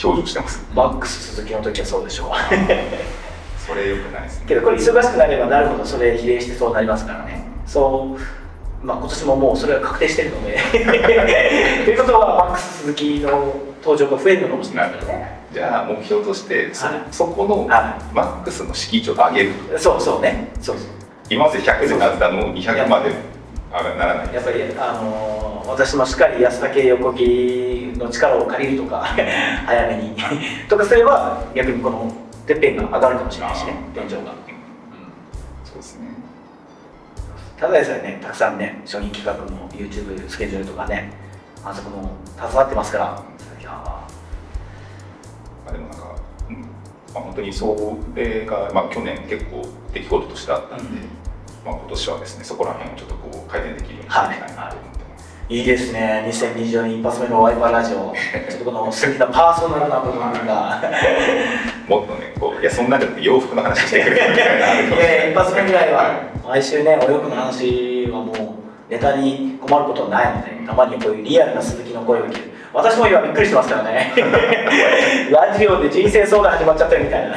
S1: 表情してます？
S4: マックス鈴木の時はそうでしょう。
S1: それよくないですね。
S4: けどこれ忙しくなればなるほどそれ比例してそうなりますからね。そうまあ今年ももうそれは確定してるので。ということはマックス鈴木の登場が増えるのかもしれないですね。
S1: じゃあ目標としてそ,、
S4: はい。
S1: そこの
S4: は
S1: マックスの敷地を上げる
S4: そうそうね。そうそう
S1: 今まで100でなったのを200まで上がならない。
S4: やっぱりあのー私もしっかり安武横木の力を借りるとか 早めに。とかすれば逆にこのてっぺんが上がるかもしれないしね天井が、
S1: そうですね。
S4: ただでさえねたくさんね商品企画も YouTube スケジュールとかねあそこも携わってますから。いや
S1: まあ、でもなんか、うん。まあ、本当にそれが、まあ、去年結構出来事としてあったんで、
S4: うん
S1: まあ、今年はですねそこら辺をちょっとこう改善できるようにしていきたいなと思ってます、
S4: いいですね。2024年一発目のワイパーラジオ。ちょっとこの素敵なパーソナルな部分が。
S1: もっとねこういやそんなんじゃなくて洋服の話してくれみたいない。
S4: 一発目ぐらいは毎週ねお洋服の話はもうネタに困ることはないのでたまにこういうリアルな鈴木の声を聞く。私も今びっくりしてますからね。ラジオで人生相談始まっちゃったよみたいな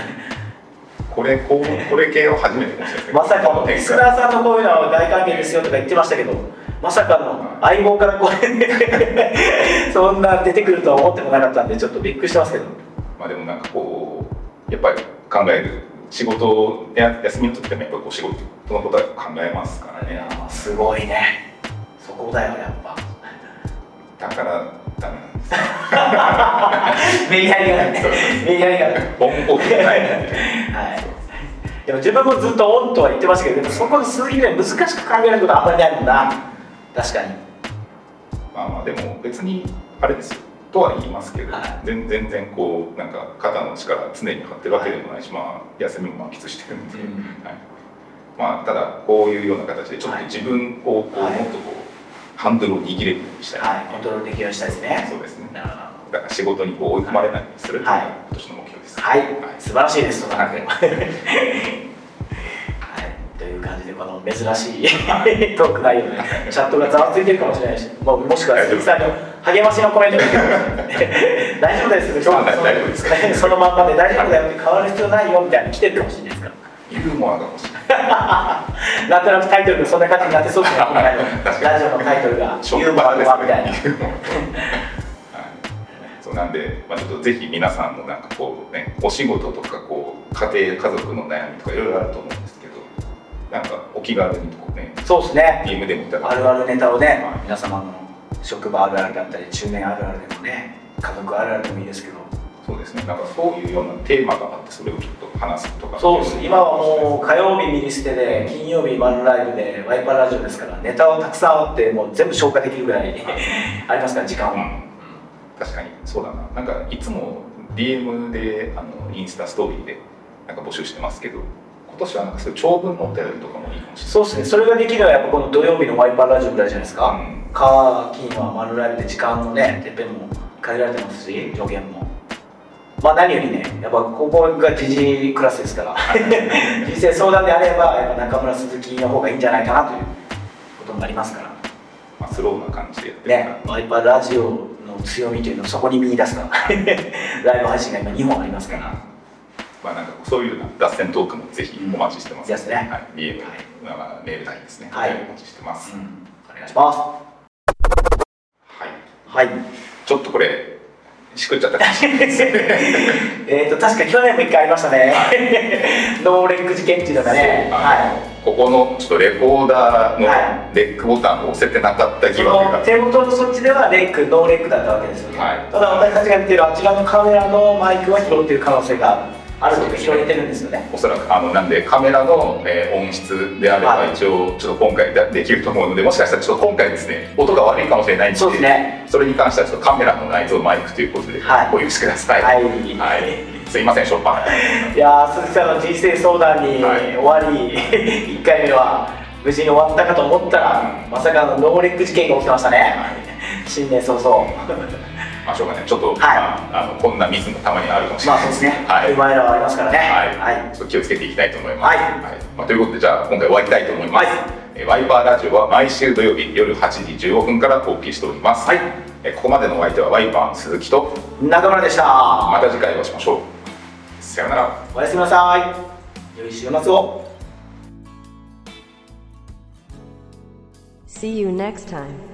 S1: これこうこれ系は初めてかもしれないですね
S4: まさか
S1: この展
S4: のリスナーさんのこういうのは大歓迎ですよとか言ってましたけどまさかの相棒からこれ そんな出てくるとは思ってもなかったんでちょっとびっくりしてますけど。
S1: まあでもなんかこうやっぱり考える仕事や休みの時でもやっぱりこう仕事のことは考えますからね。
S4: すごいね。そこだよやっぱ。
S1: だからダメなんです。
S4: メリハリがメリハリがはいでも自分もずっとオンとは言ってましたけどそこの数字で難しく考えることはあんまりないもんな。確かに。
S1: まあまあでも別にあれですよ。とは言いますけど、
S4: はい。
S1: 全全然こうなんか肩の力常に張ってるわけでもない。し、まあ休みも満喫してるんで、
S4: うん。
S1: はい、まあただこういうような形でちょっと自分をこう、
S4: はい。
S1: もっとこうハンドルを握れるようにしたい、
S4: はいコントロールできるようにしたいですね。
S1: そうですね。
S4: なるほど
S1: だから仕事にこう追い込まれないようにするというのが
S4: はい。
S1: 今年の目標です。
S4: はい、素晴らしいです、
S1: はい。
S4: はい、という感じで、この珍しいトーク内容で、チャットがざわついてるかもしれないし、もうもしくは鈴木さんの励ましのコメント大丈夫です、
S1: 今日は大丈夫です。か
S4: そのまんまで大丈夫だよって変わる必要ないよみたいな来てるかもしれないですか？ら。
S1: ユーモアが欲しい。
S4: なんとなくタイトルがそんな感じになってそうですね、ラジオのタイトルが、ユーモアみたいな。
S1: そうなんで、まあ、ちょっとぜひ皆さんのなんかこうね、お仕事とかこう家庭家族の悩みとかいろいろあると思うんですけど、なんかお気軽にこうね、
S4: そうですね。
S1: DM でもいただ
S4: あるあるネタをね、
S1: はい。
S4: 皆様の職場あるあるだったり中年あるあるでもね家族あるあるでもいいですけど。
S1: そうですね。なんかそういうようなテーマがあってそれをちょっと話すとか。
S4: そうです。今はもう火曜日ミリステで金曜日マルライブでワイパーラジオですからネタをたくさんあってもう全部消化できるぐらい。ありますから時間は、
S1: うん、確かにそうだな。なんかいつも DM であのインスタストーリーでなんか募集してますけど、今年はなんかそういう長文のお便りとかもいいかもしれない。
S4: そうですね。それができるのはやっぱこの土曜日のワイパーラジオぐらいじゃないですか、
S1: うん。
S4: 火金はマルライブで時間のねてっぺんも限られてますし上限も。まあ何よりねやっぱここが時事クラスですから。人生相談であればやっぱ中村鈴木の方がいいんじゃないかなということになりますから。
S1: まあスローな感じで
S4: ねワイパーラジオの強みというのをそこに見出すから ライブ配信が今2本ありますから。
S1: まあなんかそういうような脱線トークもぜひお待ちしてます。
S4: ですね。
S1: はい、DM、まあメール代ですね。
S4: はい。
S1: お待ちしてます。
S4: うん。お願いします。
S1: はい。
S4: はい。
S1: ちょっとこれしくっちゃった。
S4: えーと確か去年も1回ありましたね、ノーレック事件っていうのがね。はい
S1: ここのちょっとレコーダーの
S4: は
S1: レックボタンを押せてなかった疑
S4: そ
S1: 惑が。
S4: の手元のそっちではレックノーレックだったわけですよね、
S1: はい。
S4: ただ私たちが見てるあちらのカメラのマイクは拾ってる可能性があるというか拾えてるんですよね。
S1: おそらくあのなんでカメラの、えー音質であれば
S4: はい
S1: 一応ちょっと今回でできると思うのでもしかしたらちょっと今回ですね音が悪いかもしれないんで
S4: そうですね。
S1: それに関してはちょっとカメラの内蔵マイクということで
S4: はい。
S1: ご許しください。
S4: はい。
S1: はいすいません、ショッパン。
S4: いやー鈴木さんの人生相談に
S1: はい。
S4: 終わり、1回目は無事に終わったかと思ったら、まさかのノーレック事件が起きてましたね、新年早々。
S1: まあ、しょうがない。ちょっと、
S4: はい。
S1: まあ、あのこんなミスもたまにあるかもしれ
S4: まあ
S1: ない
S4: そうですね、
S1: はい。
S4: うまいのはありますからね。
S1: はい、
S4: はい。
S1: ちょっと気をつけていきたいと思います。
S4: はい。
S1: まあ、ということで、じゃあ、今回終わりたいと思います。
S4: はい。
S1: えーワイパーラジオは毎週土曜日夜8時15分からお送りしております。
S4: はい。
S1: えーここまでのお相手はワイパーの鈴木と、
S4: 中村でした。
S1: また次回お会いしましょう。さようなら。
S4: おやすみなさい良い週末を
S3: See you next time.